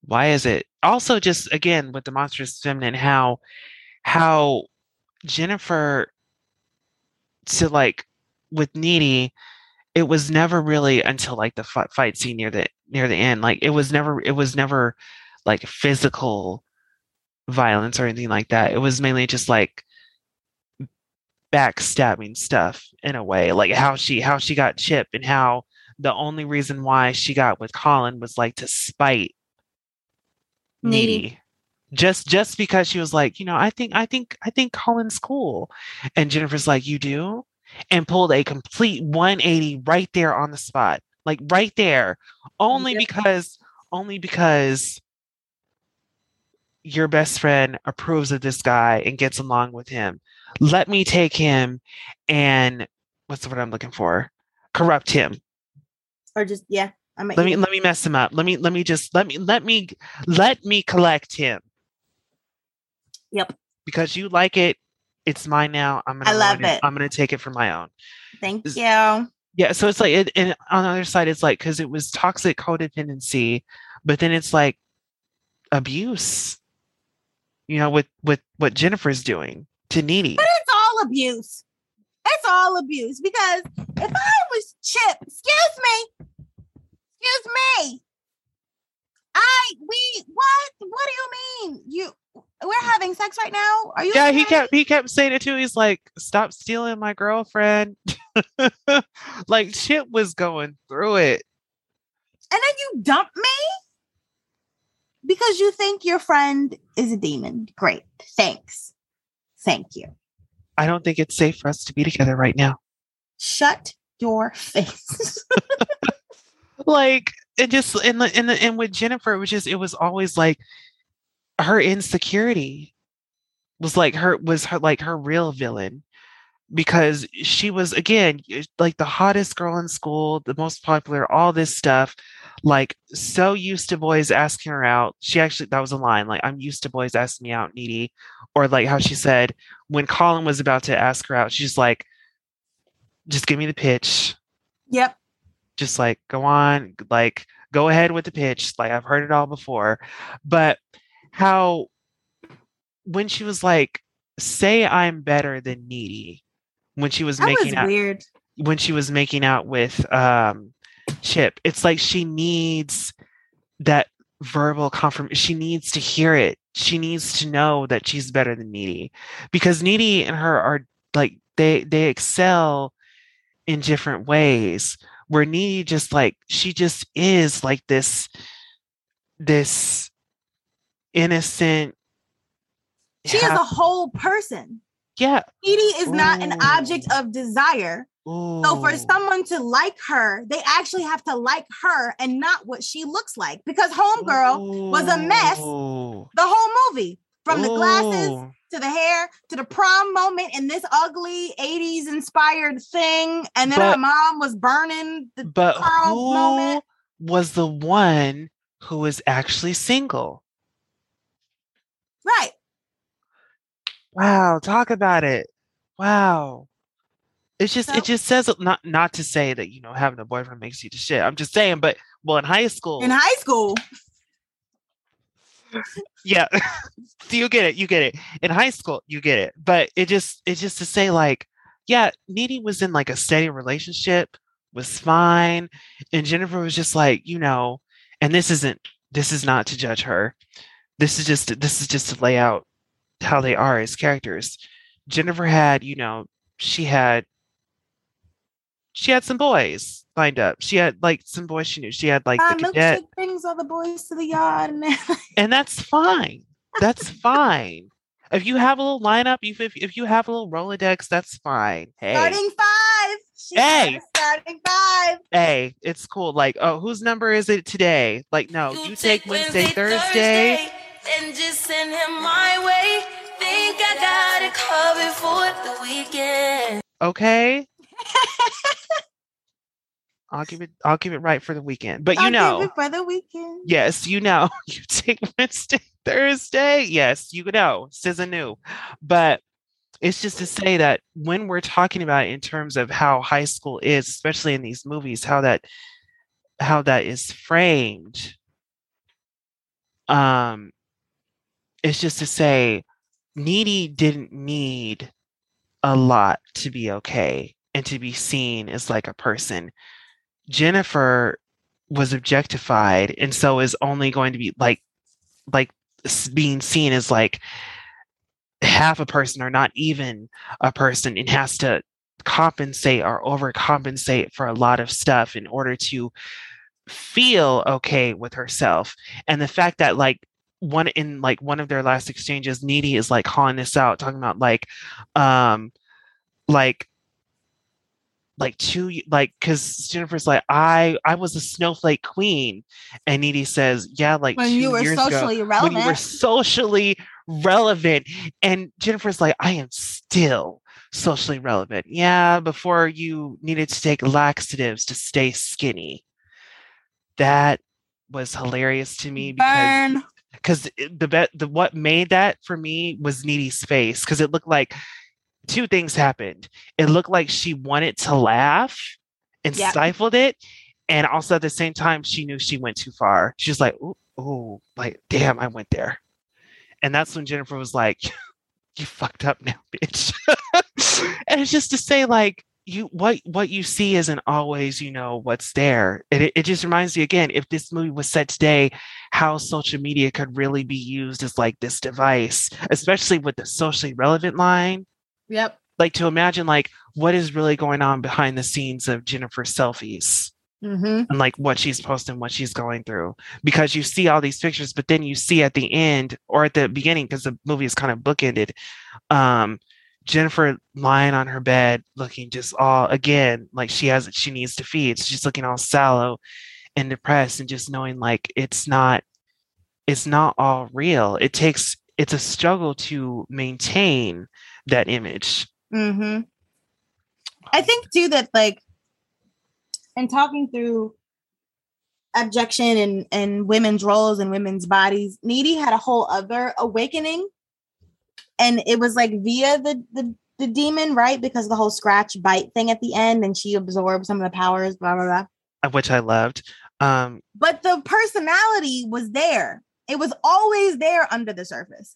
why is it also just again with the monstrous feminine how how jennifer to like with needy it was never really until like the fi- fight scene near the near the end like it was never it was never like physical violence or anything like that. It was mainly just like backstabbing stuff in a way like how she how she got chip and how the only reason why she got with colin was like to spite Needy. just just because she was like you know i think i think i think colin's cool. And jennifer's like you do? And pulled a complete 180 right there on the spot like right there. Only because only because your best friend approves of this guy and gets along with him let me take him and what's the word i'm looking for corrupt him Or just, yeah. I might let me let me mess him up let me let me just let me let me let me collect him Yep. because you like it it's mine now i'm gonna I love ruin it. i'm gonna take it for my own Thank you. yeah so it's like it, and on the other side it's like because it was toxic codependency but then it's like abuse you know with with what jennifer's doing to needy But it's all abuse. It's all abuse because if I was Chip, excuse me, excuse me, I we what? What do you mean? You we're having sex right now? Are you Yeah, he kept he kept saying it too. He's like, "Stop stealing my girlfriend." (laughs) like shit was going through it. and then you dump me because you think your friend is a demon. Great. Thanks. Thank you. I don't think it's safe for us to be together right now. Shut your face. (laughs) like it just and the, and the, and with Jennifer, it was just it was always like her insecurity was like her was her like her real villain because she was again like the hottest girl in school, the most popular, all this stuff. Like so used to boys asking her out. She actually that was a line like I'm used to boys asking me out, needy, or like how she said when Colin was about to ask her out, she's like, just give me the pitch yep. just like go on like go ahead with the pitch like i've heard it all before but how when she was like say i'm better than needy when she was That making was out weird. when she was making out with um chip it's like she needs that verbal confirmation she needs to hear it she needs to know that she's better than needy because needy and her are like they they excel in different ways where needy just like she just is like this this innocent She is a whole person. yeah Edie is not an object of desire. So for someone to like her, they actually have to like her and not what she looks like. Because Homegirl was a mess the whole movie, from the glasses to the hair to the prom moment in this ugly 80s inspired thing. And then her mom was burning the But who moment. was the one who was actually single? right. Wow, talk about it. Wow. It's just So- it just says not not to say that you know having a boyfriend makes you the shit. I'm just saying, but well in high school, In high school. yeah, (laughs) so you get it, you get it. In high school, you get it. But it just it's just to say like, yeah, Needy was in like a steady relationship, was fine, and Jennifer was just like, you know, and this isn't this is not to judge her. This is just this is just to lay out how they are as characters. Jennifer had, you know, she had she had some boys lined up. She had like some boys she knew. She had like My the cadet brings all the boys to the yard. And and that's fine. That's (laughs) fine. If you have a little lineup, if, if if you have a little Rolodex, that's fine. Hey, starting five. She Hey. starting five. hey, it's cool. Like, oh, whose number is it today? Like, no, you, take Wednesday, Thursday. then just send him my way. Think I got it covered for the weekend. Okay. (laughs) I'll give it. I'll give it right for the weekend. But you I'll give know, it for the weekend. yes, you know, (laughs) you take (laughs) Wednesday, Thursday. Yes, you know, SZA knew. But it's just to say that when we're talking about it in terms of how high school is, especially in these movies, how that how that is framed, um, it's just to say Needy didn't need a lot to be okay and to be seen as like a person. Jennifer was objectified and so is only going to be like like being seen as like half a person or not even a person and has to compensate or overcompensate for a lot of stuff in order to feel okay with herself and the fact that like one in like one of their last exchanges needy is like calling this out talking about like um like like two like because jennifer's like i i was a snowflake queen and needy says yeah like When you were years ago, socially when you were socially relevant and jennifer's like i am still socially relevant. Yeah before you needed to take laxatives to stay skinny. That was hilarious to me because Burn. because the bet the what made that for me was Needy's face because it looked like two things happened. It looked like she wanted to laugh and Yep. stifled it, and also at the same time she knew she went too far. She was like, oh, like damn, I went there," and that's when Jennifer was like, (laughs) "You fucked up now, bitch." (laughs) and it's just to say, like, you what what you see isn't always you know what's there it, it just reminds me again if this movie was set today how social media could really be used as like this device especially with the socially relevant line Yep. like to imagine like what is really going on behind the scenes of jennifer's selfies Mm-hmm. and like what she's posting what she's going through because you see all these pictures but then you see at the end or at the beginning because the movie is kind of bookended um jennifer lying on her bed looking just all again like she has she needs to feed so she's looking all sallow and depressed and just knowing like it's not it's not all real it takes it's a struggle to maintain that image Mm-hmm. I think too that like and talking through abjection and and women's roles and women's bodies, Needy had a whole other awakening. And it was like via the the the demon, right? Because the whole scratch bite thing at the end, and she absorbed some of the powers, blah blah blah. which i loved um But the personality was there. It was always there under the surface.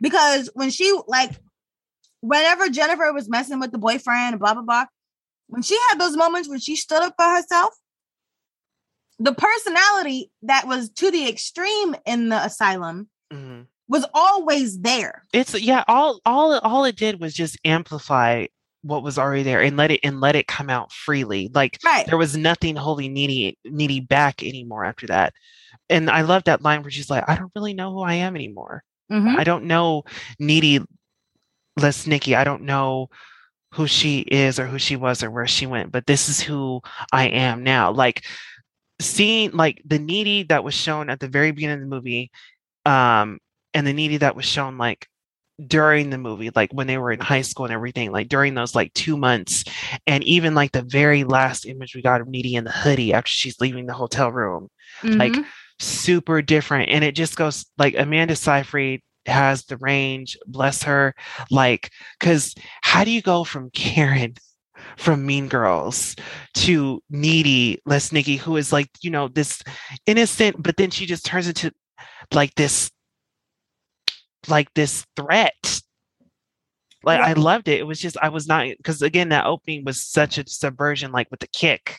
Because when she like whenever Jennifer was messing with the boyfriend, blah blah blah, when she had those moments when she stood up for herself, the personality that was to the extreme in the asylum mhm. was always there. it's yeah all all all it did was just amplify what was already there and let it and let it come out freely like Right. there was nothing holding needy needy back anymore after that and i love that line where she's like i don't really know who i am anymore Mhm. i don't know needy Lesnicki i don't know who she is or who she was or where she went but this is who i am now like seeing like the needy that was shown at the very beginning of the movie um and the needy that was shown like during the movie like when they were in high school and everything like during those like two months and even like the very last image we got of needy in the hoodie after she's leaving the hotel room like Mhm. super different and it just goes like amanda seyfried has the range bless her like because how do you go from karen from mean girls to needy Lesnicki who is like you know this innocent but then she just turns into like this like this threat. Like i loved it. It was just i was not because again that opening was such a subversion like with the kick.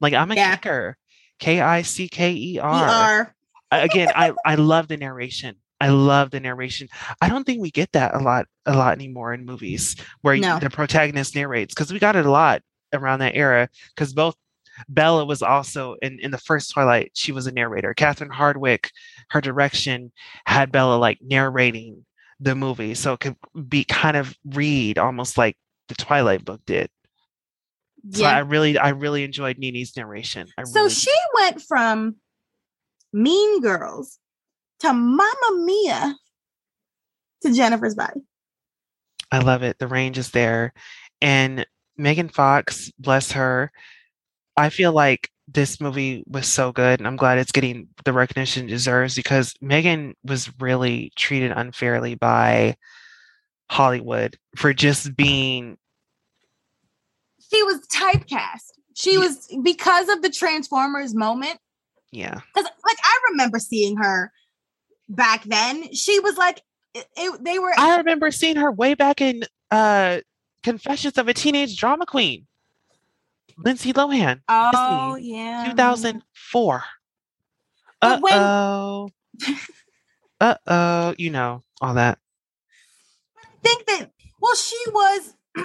Like i'm a Yeah. kicker. K-i-c-k-e-r We are. I- again i i love the narration. I love the narration. I don't think we get that a lot a lot anymore in movies where No. the protagonist narrates because we got it a lot around that era because both bella was also in in the first twilight she was a narrator catherine hardwicke her direction had bella like narrating the movie so it could be kind of read almost like the twilight book did so i really i really enjoyed nini's narration I So really, she went from Mean Girls to Mamma Mia to Jennifer's body. I love it. The range is there. And Megan Fox, bless her, I feel like this movie was so good. And I'm glad it's getting the recognition it deserves because Megan was really treated unfairly by Hollywood for just being She was typecast. She Yeah. was because of the Transformers moment. yeah. Because like I remember seeing her back then. She was like it, it- they were I remember seeing her way back in uh Confessions of a Teenage Drama Queen. Lindsay Lohan, oh Disney, yeah 2004. Uh when- oh. Uh oh. You know, all that. I think that well she was (clears throat)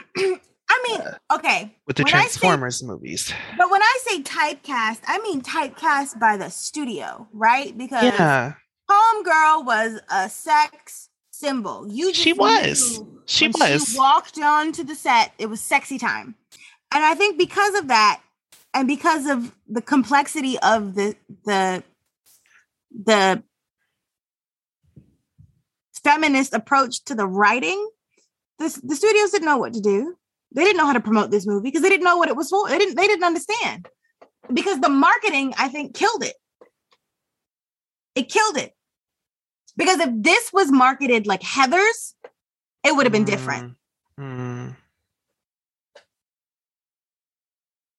I mean okay with the When I say- Transformers movies. but when I say typecast I mean typecast by the studio right because Yeah, Homegirl was a sex symbol. You She was. She was. She walked onto the set. It was sexy time, and I think because of that, and because of the complexity of the the the feminist approach to the writing, the the studios didn't know what to do. They didn't know how to promote this movie because they didn't know what it was for. They didn't. They didn't understand because the marketing, I think, killed it. It killed it. Because if this was marketed like Heathers, it would have been different. Mm, mm.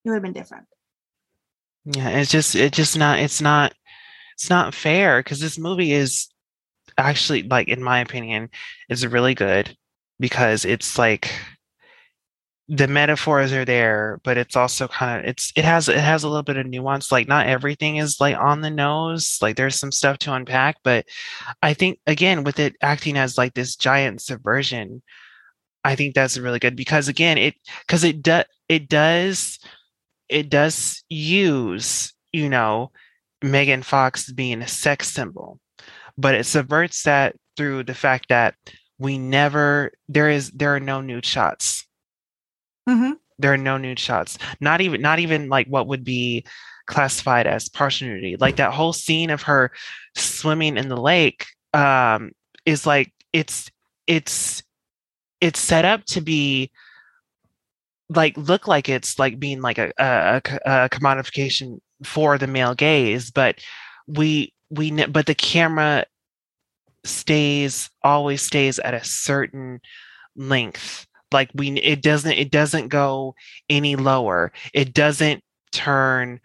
Would have been different. Yeah, it's just it's just not it's not it's not fair because this movie is actually like in my opinion is really good because it's like the metaphors are there, but it's also kind of it's it has it has a little bit of nuance. Like not everything is like on the nose. Like there's some stuff to unpack, but I think again with it acting as like this giant subversion, I think that's really good because again it because it does it does it does use you know Megan Fox being a sex symbol, but it subverts that through the fact that we never there is there are no nude shots. Hmm there are no nude shots. Not even not even like what would be classified as partial nudity. Like that whole scene of her swimming in the lake um is like it's it's it's set up to be like look like it's like being like a, a, a commodification for the male gaze but we we but the camera stays always stays at a certain length. Like we it doesn't it doesn't go any lower. It doesn't turn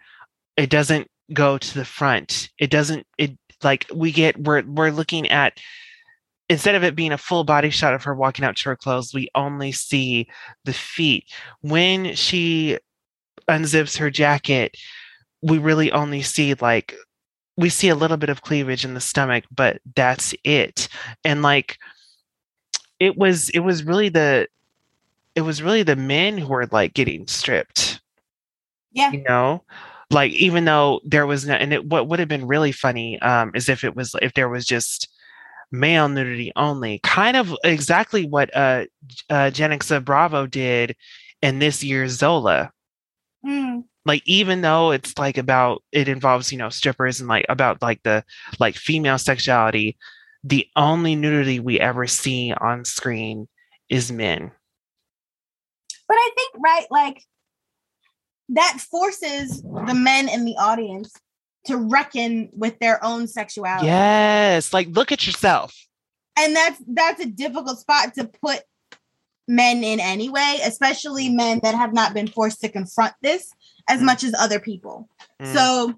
it doesn't go to the front. It doesn't it like we get we're we're looking at instead of it being a full body shot of her walking out to her clothes we only see the feet. When she unzips her jacket we really only see like we see a little bit of cleavage in the stomach but that's it. And like it was it was really the it was really the men who were like getting stripped. Yeah. you know? Like even though there was no and it what would have been really funny um is if it was if there was just male nudity only. Kind of exactly what uh uh Janicza Bravo did in this year's Zola. Mm. like even though it's like about it involves you know strippers and like about like the like female sexuality the only nudity we ever see on screen is men. But I think, right, like that forces the men in the audience to reckon with their own sexuality. yes like look at yourself And that's that's a difficult spot to put men in anyway, especially men that have not been forced to confront this as Mm. much as other people. Mm. So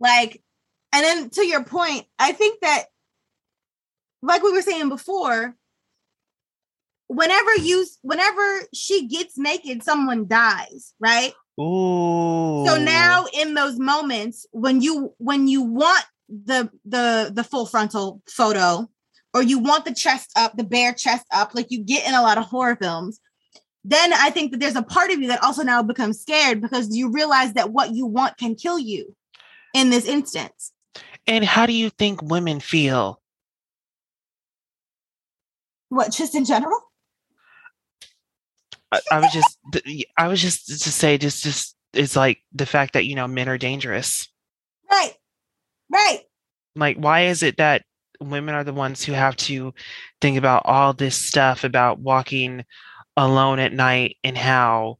like and then to your point, I think that like we were saying before, whenever you whenever she gets naked, someone dies, right? Ooh. So now in those moments when you when you want the the the full frontal photo or you want the chest up, the bare chest up like you get in a lot of horror films, then I think that there's a part of you that also now becomes scared because you realize that what you want can kill you in this instance. and how do you think women feel What just in general? I, I was just I was just to say just just it's like the fact that you know men are dangerous Right. Right. like why is it that women are the ones who have to think about all this stuff about walking alone at night and how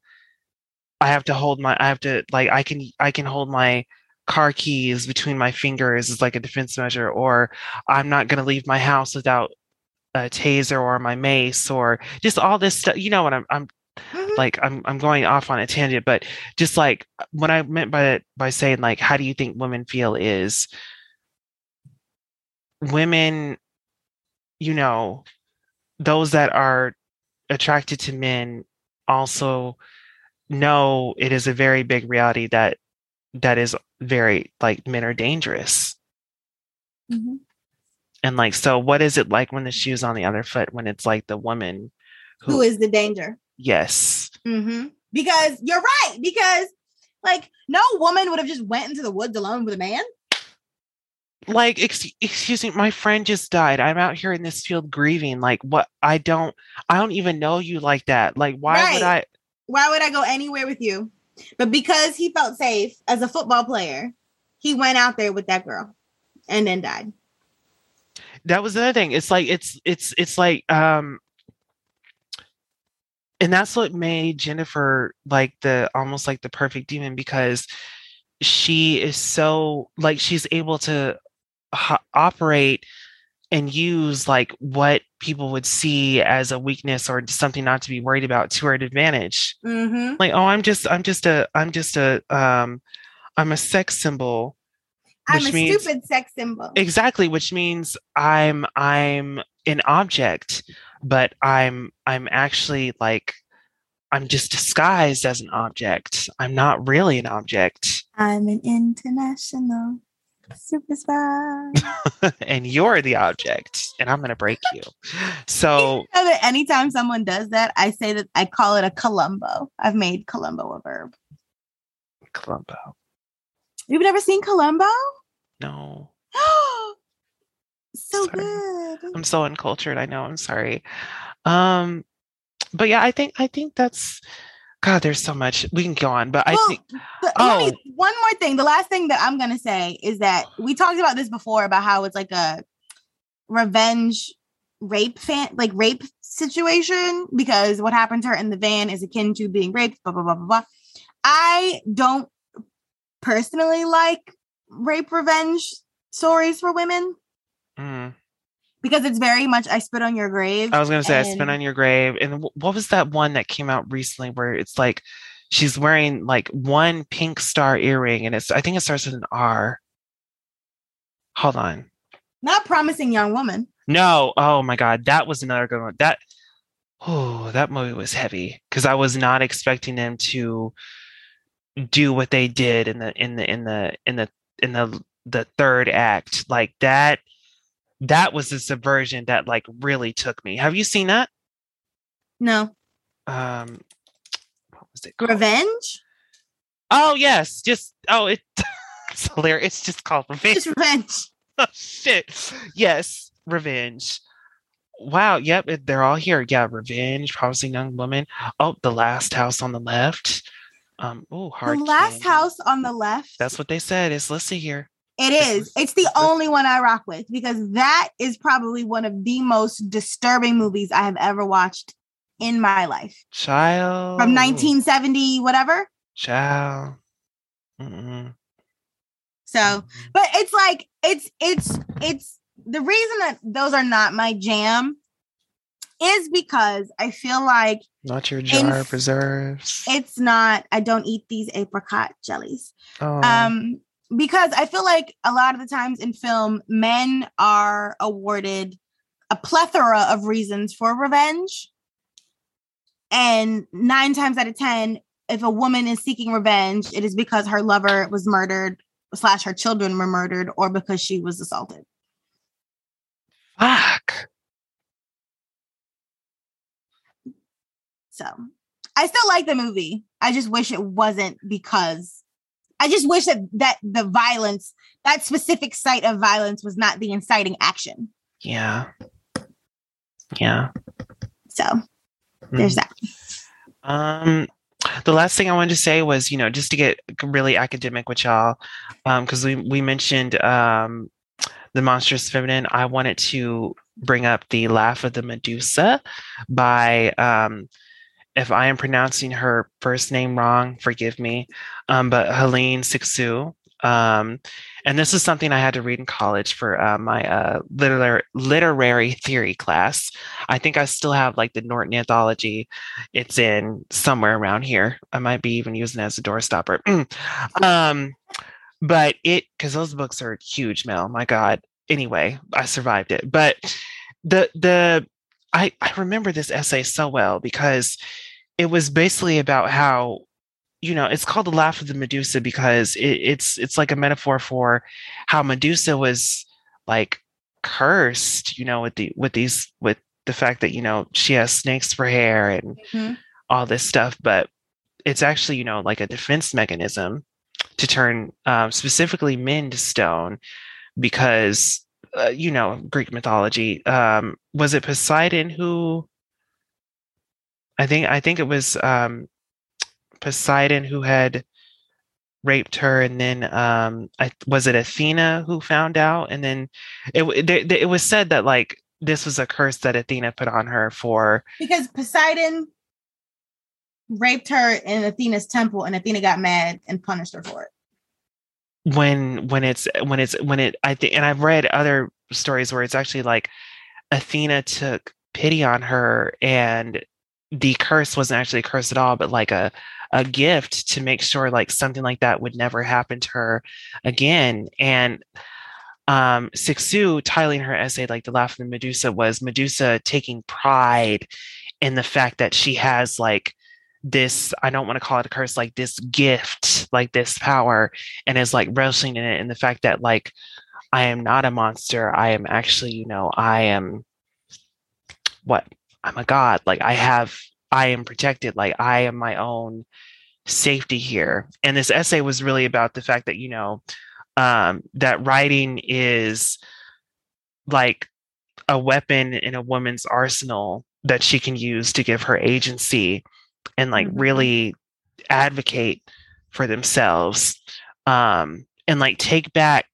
i have to hold my i have to like i can i can hold my car keys between my fingers as like a defense measure or i'm not going to leave my house without a taser or my mace or just all this stuff you know what i'm i'm. Like I'm I'm going off on a tangent, but just like what I meant by by saying like how do you think women feel is women, you know, those that are attracted to men also know it is a very big reality that that is very like men are dangerous. Mhm. And like so what is it like when the shoe's on the other foot when it's like the woman Who is the danger? Yes. Mm-hmm. Because you're right. Because like no woman would have just went into the woods alone with a man. like ex- excuse me my friend just died i'm out here in this field grieving like what i don't i don't even know you like that like why would i Why would I go anywhere with you? But because he felt safe as a football player, he went out there with that girl and then died. that was the other thing it's like it's it's it's like um and that's what made jennifer like the almost like the perfect demon because she is so like she's able to ho- operate and use like what people would see as a weakness or something not to be worried about to her advantage Mm-hmm. like oh i'm just i'm just a i'm just a um i'm a sex symbol I'm a means- stupid sex symbol. exactly which means i'm i'm an object but i'm i'm actually like I'm just disguised as an object. I'm not really an object. I'm an international super spy. (laughs) and you're the object, and I'm gonna break you. So (laughs) You know that anytime someone does that, I say that I call it a Columbo. I've made Columbo a verb. Columbo. You've never seen Columbo? No. (gasps) (gasps) so Sorry. good. I'm so uncultured. I know. I'm sorry. Um, but yeah, I think I think that's God. There's so much we can go on, but I Well, think But let me- Oh. one more thing. The last thing that I'm gonna say is that we talked about this before about how it's like a revenge rape fan like rape situation because what happened to her in the van is akin to being raped, blah blah blah blah blah. I don't personally like rape revenge stories for women mm, because it's very much I spit on your grave. I was gonna say I spit on your grave. And what was that one that came out recently where it's like she's wearing like one pink star earring, and it's I think it starts with an R. Hold on. Not promising young woman. No, oh my god, that was another good one. That oh, that movie was heavy because I was not expecting them to do what they did in the in the in the in the in the the third act. Like that that was the subversion that like really took me. Have you seen that? No. Um what was it called? Revenge? Oh yes, just oh it (laughs) it's hilarious. It's just called Revenge. Just revenge. (laughs) Oh, shit. Yes, revenge. Wow. Yep. it- They're all here. Yeah, revenge. Promising young woman. Oh, the last house on the left. Um. Oh, hard. the last house on the left. That's what they said. It's listed here. It is. It's the only one I rock with because that is probably one of the most disturbing movies I have ever watched in my life. Child. From 1970, whatever. Child. Mm-mm. So, but it's like it's it's it's the reason that those are not my jam is because I feel like Not your jar of preserves. it's not I don't eat these apricot jellies. oh. um because i feel like a lot of the times in film men are awarded a plethora of reasons for revenge. And nine times out of ten if a woman is seeking revenge it is because her lover was murdered slash her children were murdered or because she was assaulted. Fuck. so i still like the movie. I just wish it wasn't because i just wish that that the violence that specific site of violence was not the inciting action Yeah. Yeah. So there's Mhm. that. Um, the last thing I wanted to say was, you know, just to get really academic with y'all, because we we mentioned um, the monstrous feminine. I wanted to bring up the Laugh of the Medusa by, um, if I am pronouncing her first name wrong, forgive me, um, but Hélène Cixous. Um, and this is something I had to read in college for uh, my uh, literary literary theory class. I think I still have like the Norton anthology it's in somewhere around here. I might be even using it as a doorstopper. (clears throat) um, but it because those books are huge, Mel. My God. Anyway, I survived it. But the the I I remember this essay so well because it was basically about how you know it's called the laugh of the medusa because it, it's it's like a metaphor for how medusa was like cursed you know with the with these with the fact that you know she has snakes for hair and Mhm. all this stuff but it's actually you know like a defense mechanism to turn um, specifically men to stone because uh, you know greek mythology um was it poseidon who i think i think it was um poseidon who had raped her and then um I, was it athena who found out and then it they- it was said that like this was a curse that athena put on her for Because Poseidon raped her in Athena's temple and Athena got mad and punished her for it. when when it's when it's when it i think and i've read other stories where it's actually like athena took pity on her and the curse wasn't actually a curse at all but like a a gift to make sure like something like that would never happen to her again and um Cixous titling her essay like the laugh of the medusa was medusa taking pride in the fact that she has like this i don't want to call it a curse like this gift like this power and is like wrestling in it and the fact that like i am not a monster i am actually you know i am what i'm a god like i have i am protected like i am my own safety here and this essay was really about the fact that you know um that writing is like a weapon in a woman's arsenal that she can use to give her agency and like Mhm. really advocate for themselves um and like take back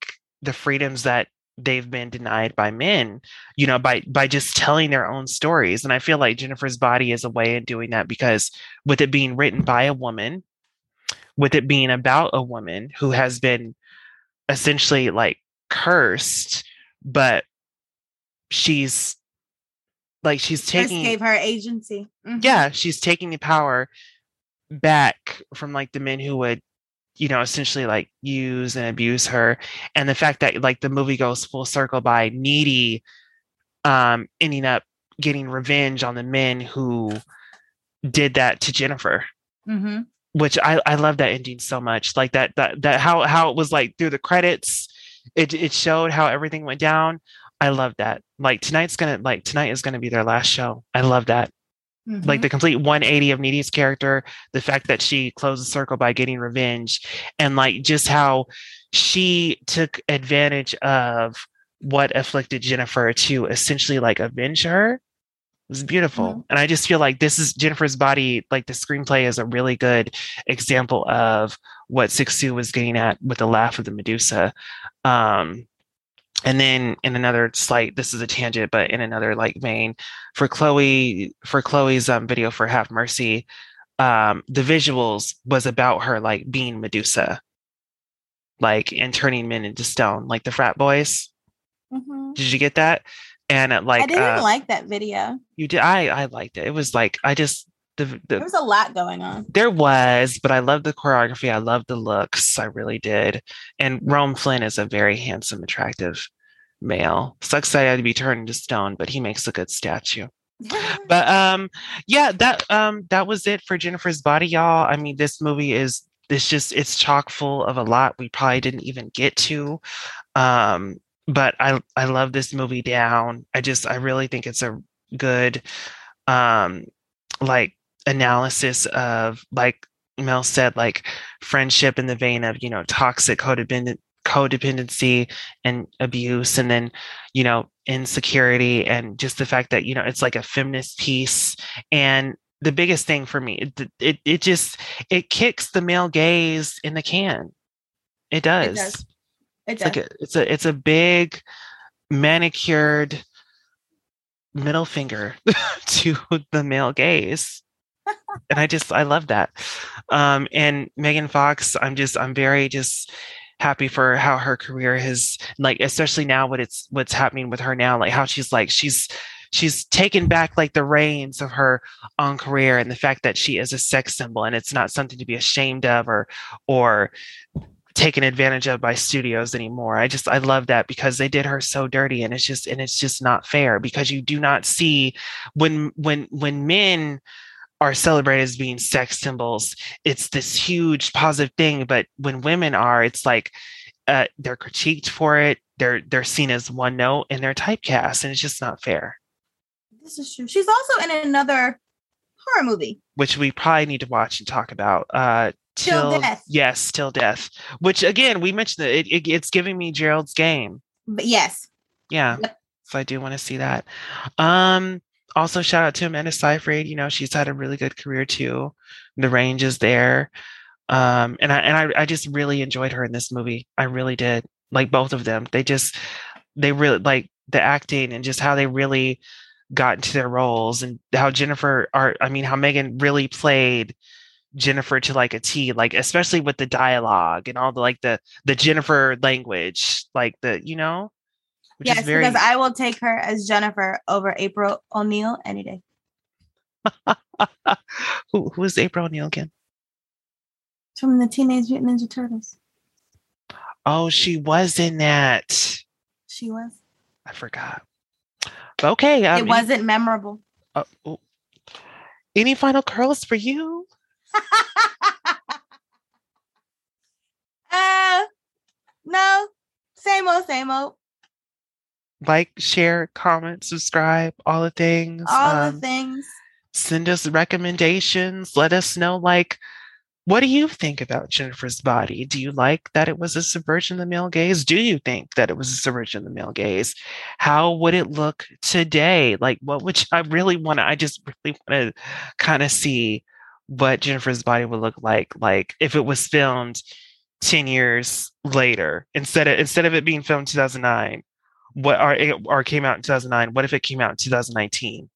the freedoms that they've been denied by men you know by by just telling their own stories and i feel like jennifer's body is a way of doing that because with it being written by a woman with it being about a woman who has been essentially like cursed but she's like she's First taking gave her agency. Mhm. yeah she's taking the power back from like the men who would you know essentially like use and abuse her and the fact that like the movie goes full circle by needy um ending up getting revenge on the men who did that to jennifer. Mhm. which i i love that ending so much like that that that how how it was like through the credits it it showed how everything went down. I love that. Like tonight's gonna like tonight is gonna be their last show. I love that like Mhm. the complete 180 of Needy's character, the fact that she closed the circle by getting revenge, and like just how she took advantage of what afflicted Jennifer to essentially like avenge her was beautiful. Mhm. And I just feel like this is Jennifer's body, like the screenplay is a really good example of what Cixous was getting at with the laugh of the Medusa. Um, and then in another slight this is a tangent but in another like vein for chloe for chloe's um, video for have mercy um the visuals was about her like being medusa like and turning men into stone like the frat boys Mhm. did you get that and uh, like I didn't uh, like that video. you did i i liked it it was like i just the, the There was a lot going on. there was, but I love the choreography. I love the looks. I really did. And Rome Flynn is a very handsome, attractive male. Sucks that he had to be turned into stone, but he makes a good statue. (laughs) But um, yeah, that um, that was it for Jennifer's Body, y'all. I mean, this movie is it's just it's chock full of a lot we probably didn't even get to. Um, but I I love this movie down. I just I really think it's a good um like analysis of like Mel said, like friendship in the vein of, you know, toxic codependent codependency and abuse and then you know insecurity and just the fact that you know it's like a feminist piece. And the biggest thing for me it it, it just it kicks the male gaze in the can. It does, does. It it's like a, it's a it's a big manicured middle finger (laughs) to the male gaze and i just i love that um and megan fox i'm just i'm very just happy for how her career has like especially now what it's what's happening with her now like how she's like she's she's taken back like the reins of her own career and the fact that she is a sex symbol and it's not something to be ashamed of or or taken advantage of by studios anymore. I just I love that because they did her so dirty and it's just and it's just not fair because you do not see when when when men are celebrated as being sex symbols, it's this huge positive thing. But when women are, it's like uh, they're critiqued for it. They're they're seen as one note and they're typecast, and it's just not fair. This is true. She's also in another horror movie. Which we probably need to watch and talk about. Uh, Till Death. yes, till death. Which again, we mentioned that it, it, it's giving me Gerald's game. But yes, Yeah. Yep. So I do want to see that. Um, also shout out to Amanda Seyfried. You know, she's had a really good career too. The range is there. Um, and I and I, I just really enjoyed her in this movie. I really did. Like both of them. They just they really like the acting and just how they really got into their roles and how Jennifer are I mean how Megan really played Jennifer to like a T, like especially with the dialogue and all the like the the Jennifer language, like the you know, which yes, very because I will take her as Jennifer over April O'Neil any day. (laughs) who who is April O'Neil again? From the Teenage Mutant Ninja Turtles. Oh, she was in that. She was. I forgot. Okay, um, it wasn't memorable. uh, oh. any final curls for you? (laughs) uh, no, same old, same old. Like, share, comment, subscribe, all the things. All Um, the things. send us recommendations. Let us know, like, what do you think about Jennifer's body? Do you like that it was a subversion of the male gaze? Do you think that it was a subversion of the male gaze? How would it look today? Like, what would you, I really want to? I just really want to kind of see what Jennifer's body would look like, like if it was filmed ten years later instead of instead of it being filmed 2009. What or, or came out in 2009? What if it came out in 2019?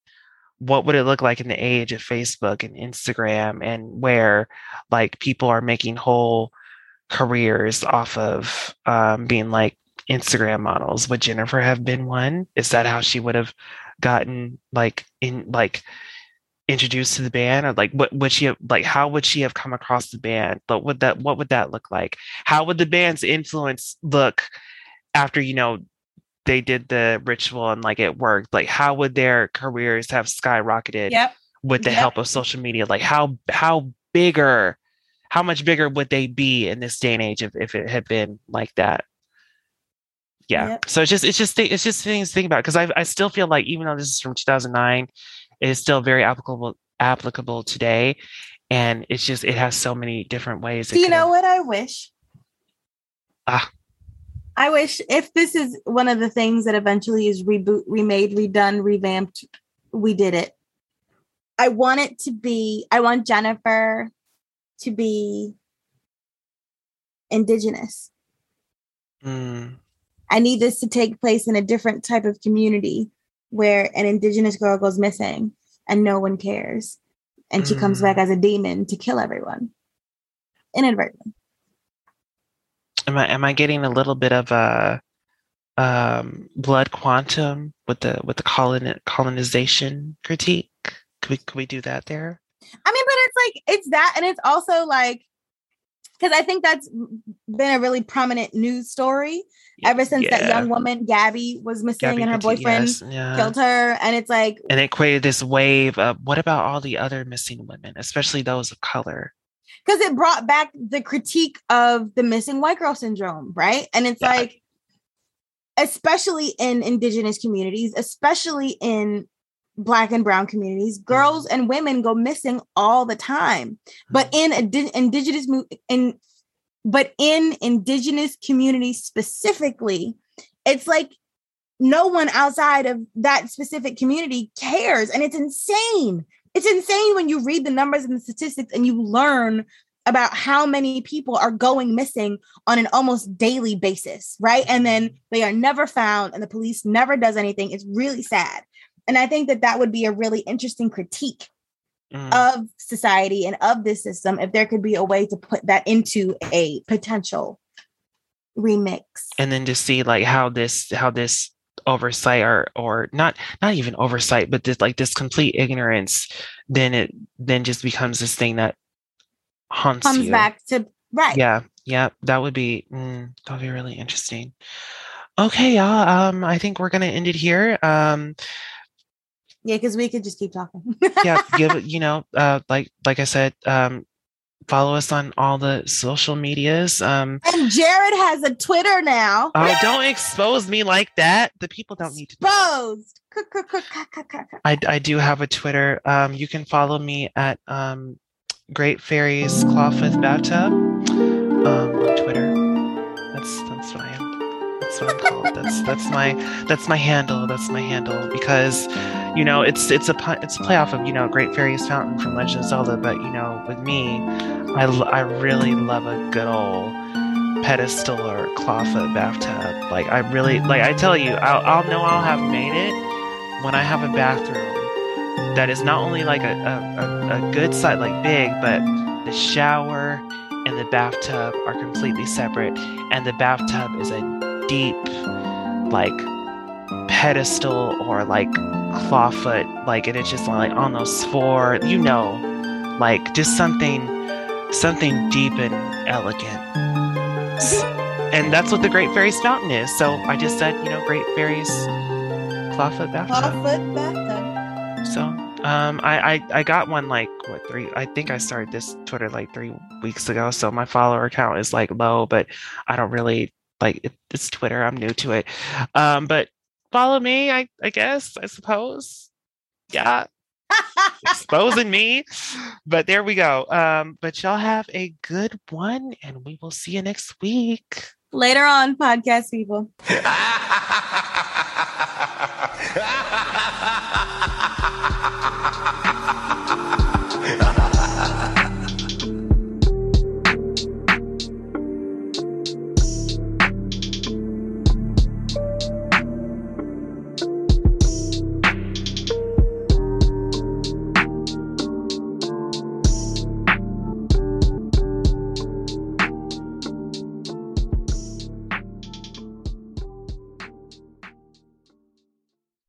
what would it look like in the age of Facebook and Instagram and where like people are making whole careers off of um, being like Instagram models? Would Jennifer have been one? Is that how she would have gotten like in like introduced to the band or like what would she have like how would she have come across the band but would that what would that look like how would the band's influence look after you know they did the ritual and like it worked like how would their careers have skyrocketed Yep. with the Yep. help of social media like how how bigger how much bigger would they be in this day and age if, if it had been like that yeah Yep. so it's just it's just it's just things to think about because I, I still feel like even though this is from 2009 it is still very applicable applicable today and it's just it has so many different ways Do you know what I wish? Ah. I wish if this is one of the things that eventually is reboot, remade, redone, revamped, we did it. I want it to be, I want Jennifer to be indigenous. Mm, I need this to take place in a different type of community where an indigenous girl goes missing and no one cares. And she comes Mm. back as a demon to kill everyone inadvertently. Am i am i getting a little bit of a um blood quantum with the with the colon colonization critique? Could we could we do that there? I mean, but it's like it's that, and it's also like because I think that's been a really prominent news story ever since that young woman Gabby was missing Gabby and her boyfriend yes, yeah. killed her, and it's like and it created this wave of what about all the other missing women especially those of color because it brought back the critique of the missing white girl syndrome, right? And it's Yeah. like, especially in indigenous communities, especially in black and brown communities, mm-hmm. girls and women go missing all the time. But mm-hmm. in indi- indigenous in but in indigenous communities specifically, it's like no one outside of that specific community cares and it's insane it's insane when you read the numbers and the statistics and you learn about how many people are going missing on an almost daily basis right? And then they are never found and the police never does anything. It's really sad. And i think that that would be a really interesting critique Mm, of society and of this system if there could be a way to put that into a potential remix. And then to see like how this how this oversight or or not not even oversight but this like this complete ignorance then it then just becomes this thing that haunts comes you. back to right. Yeah yeah that would be mm, that would be really interesting. Okay y'all um i think we're gonna end it here um yeah because we could just keep talking. Yeah give (laughs) you know uh like like i said um follow us on all the social medias um and jared has a twitter now oh don't expose me like that the people don't need to exposed I, I do have a Twitter. Um, you can follow me at um, Great Fairies Clawfoot Bathtub um, on Twitter. That's that's what I. That's what I'm called. That's that's my that's my handle. That's my handle because you know it's it's a it's a playoff of you know Great Fairies Fountain from Legend of Zelda. But you know with me, I I really love a good old pedestal or clawfoot bathtub. Like I really like I tell you, I'll I'll know I'll have made it when I have a bathroom that is not only like a, a, a, a good side, like big, but the shower and the bathtub are completely separate. And the bathtub is a deep, like, pedestal or like clawfoot, like, and it's just like on those four, you know, like just something, something deep and elegant. And that's what the Great Fairies Fountain is. So I just said, you know, Great Fairies Clawfoot Bathtub. Clawfoot bathtub. So, Um, I, I I got one like what three? I think I started this Twitter like three weeks ago, so my follower count is like low, but I don't really like it, it's Twitter. I'm new to it. Um, but follow me, I I guess I suppose. Yeah, exposing me. But there we go. Um, but y'all have a good one, and we will see you next week. Later on, podcast people. (laughs)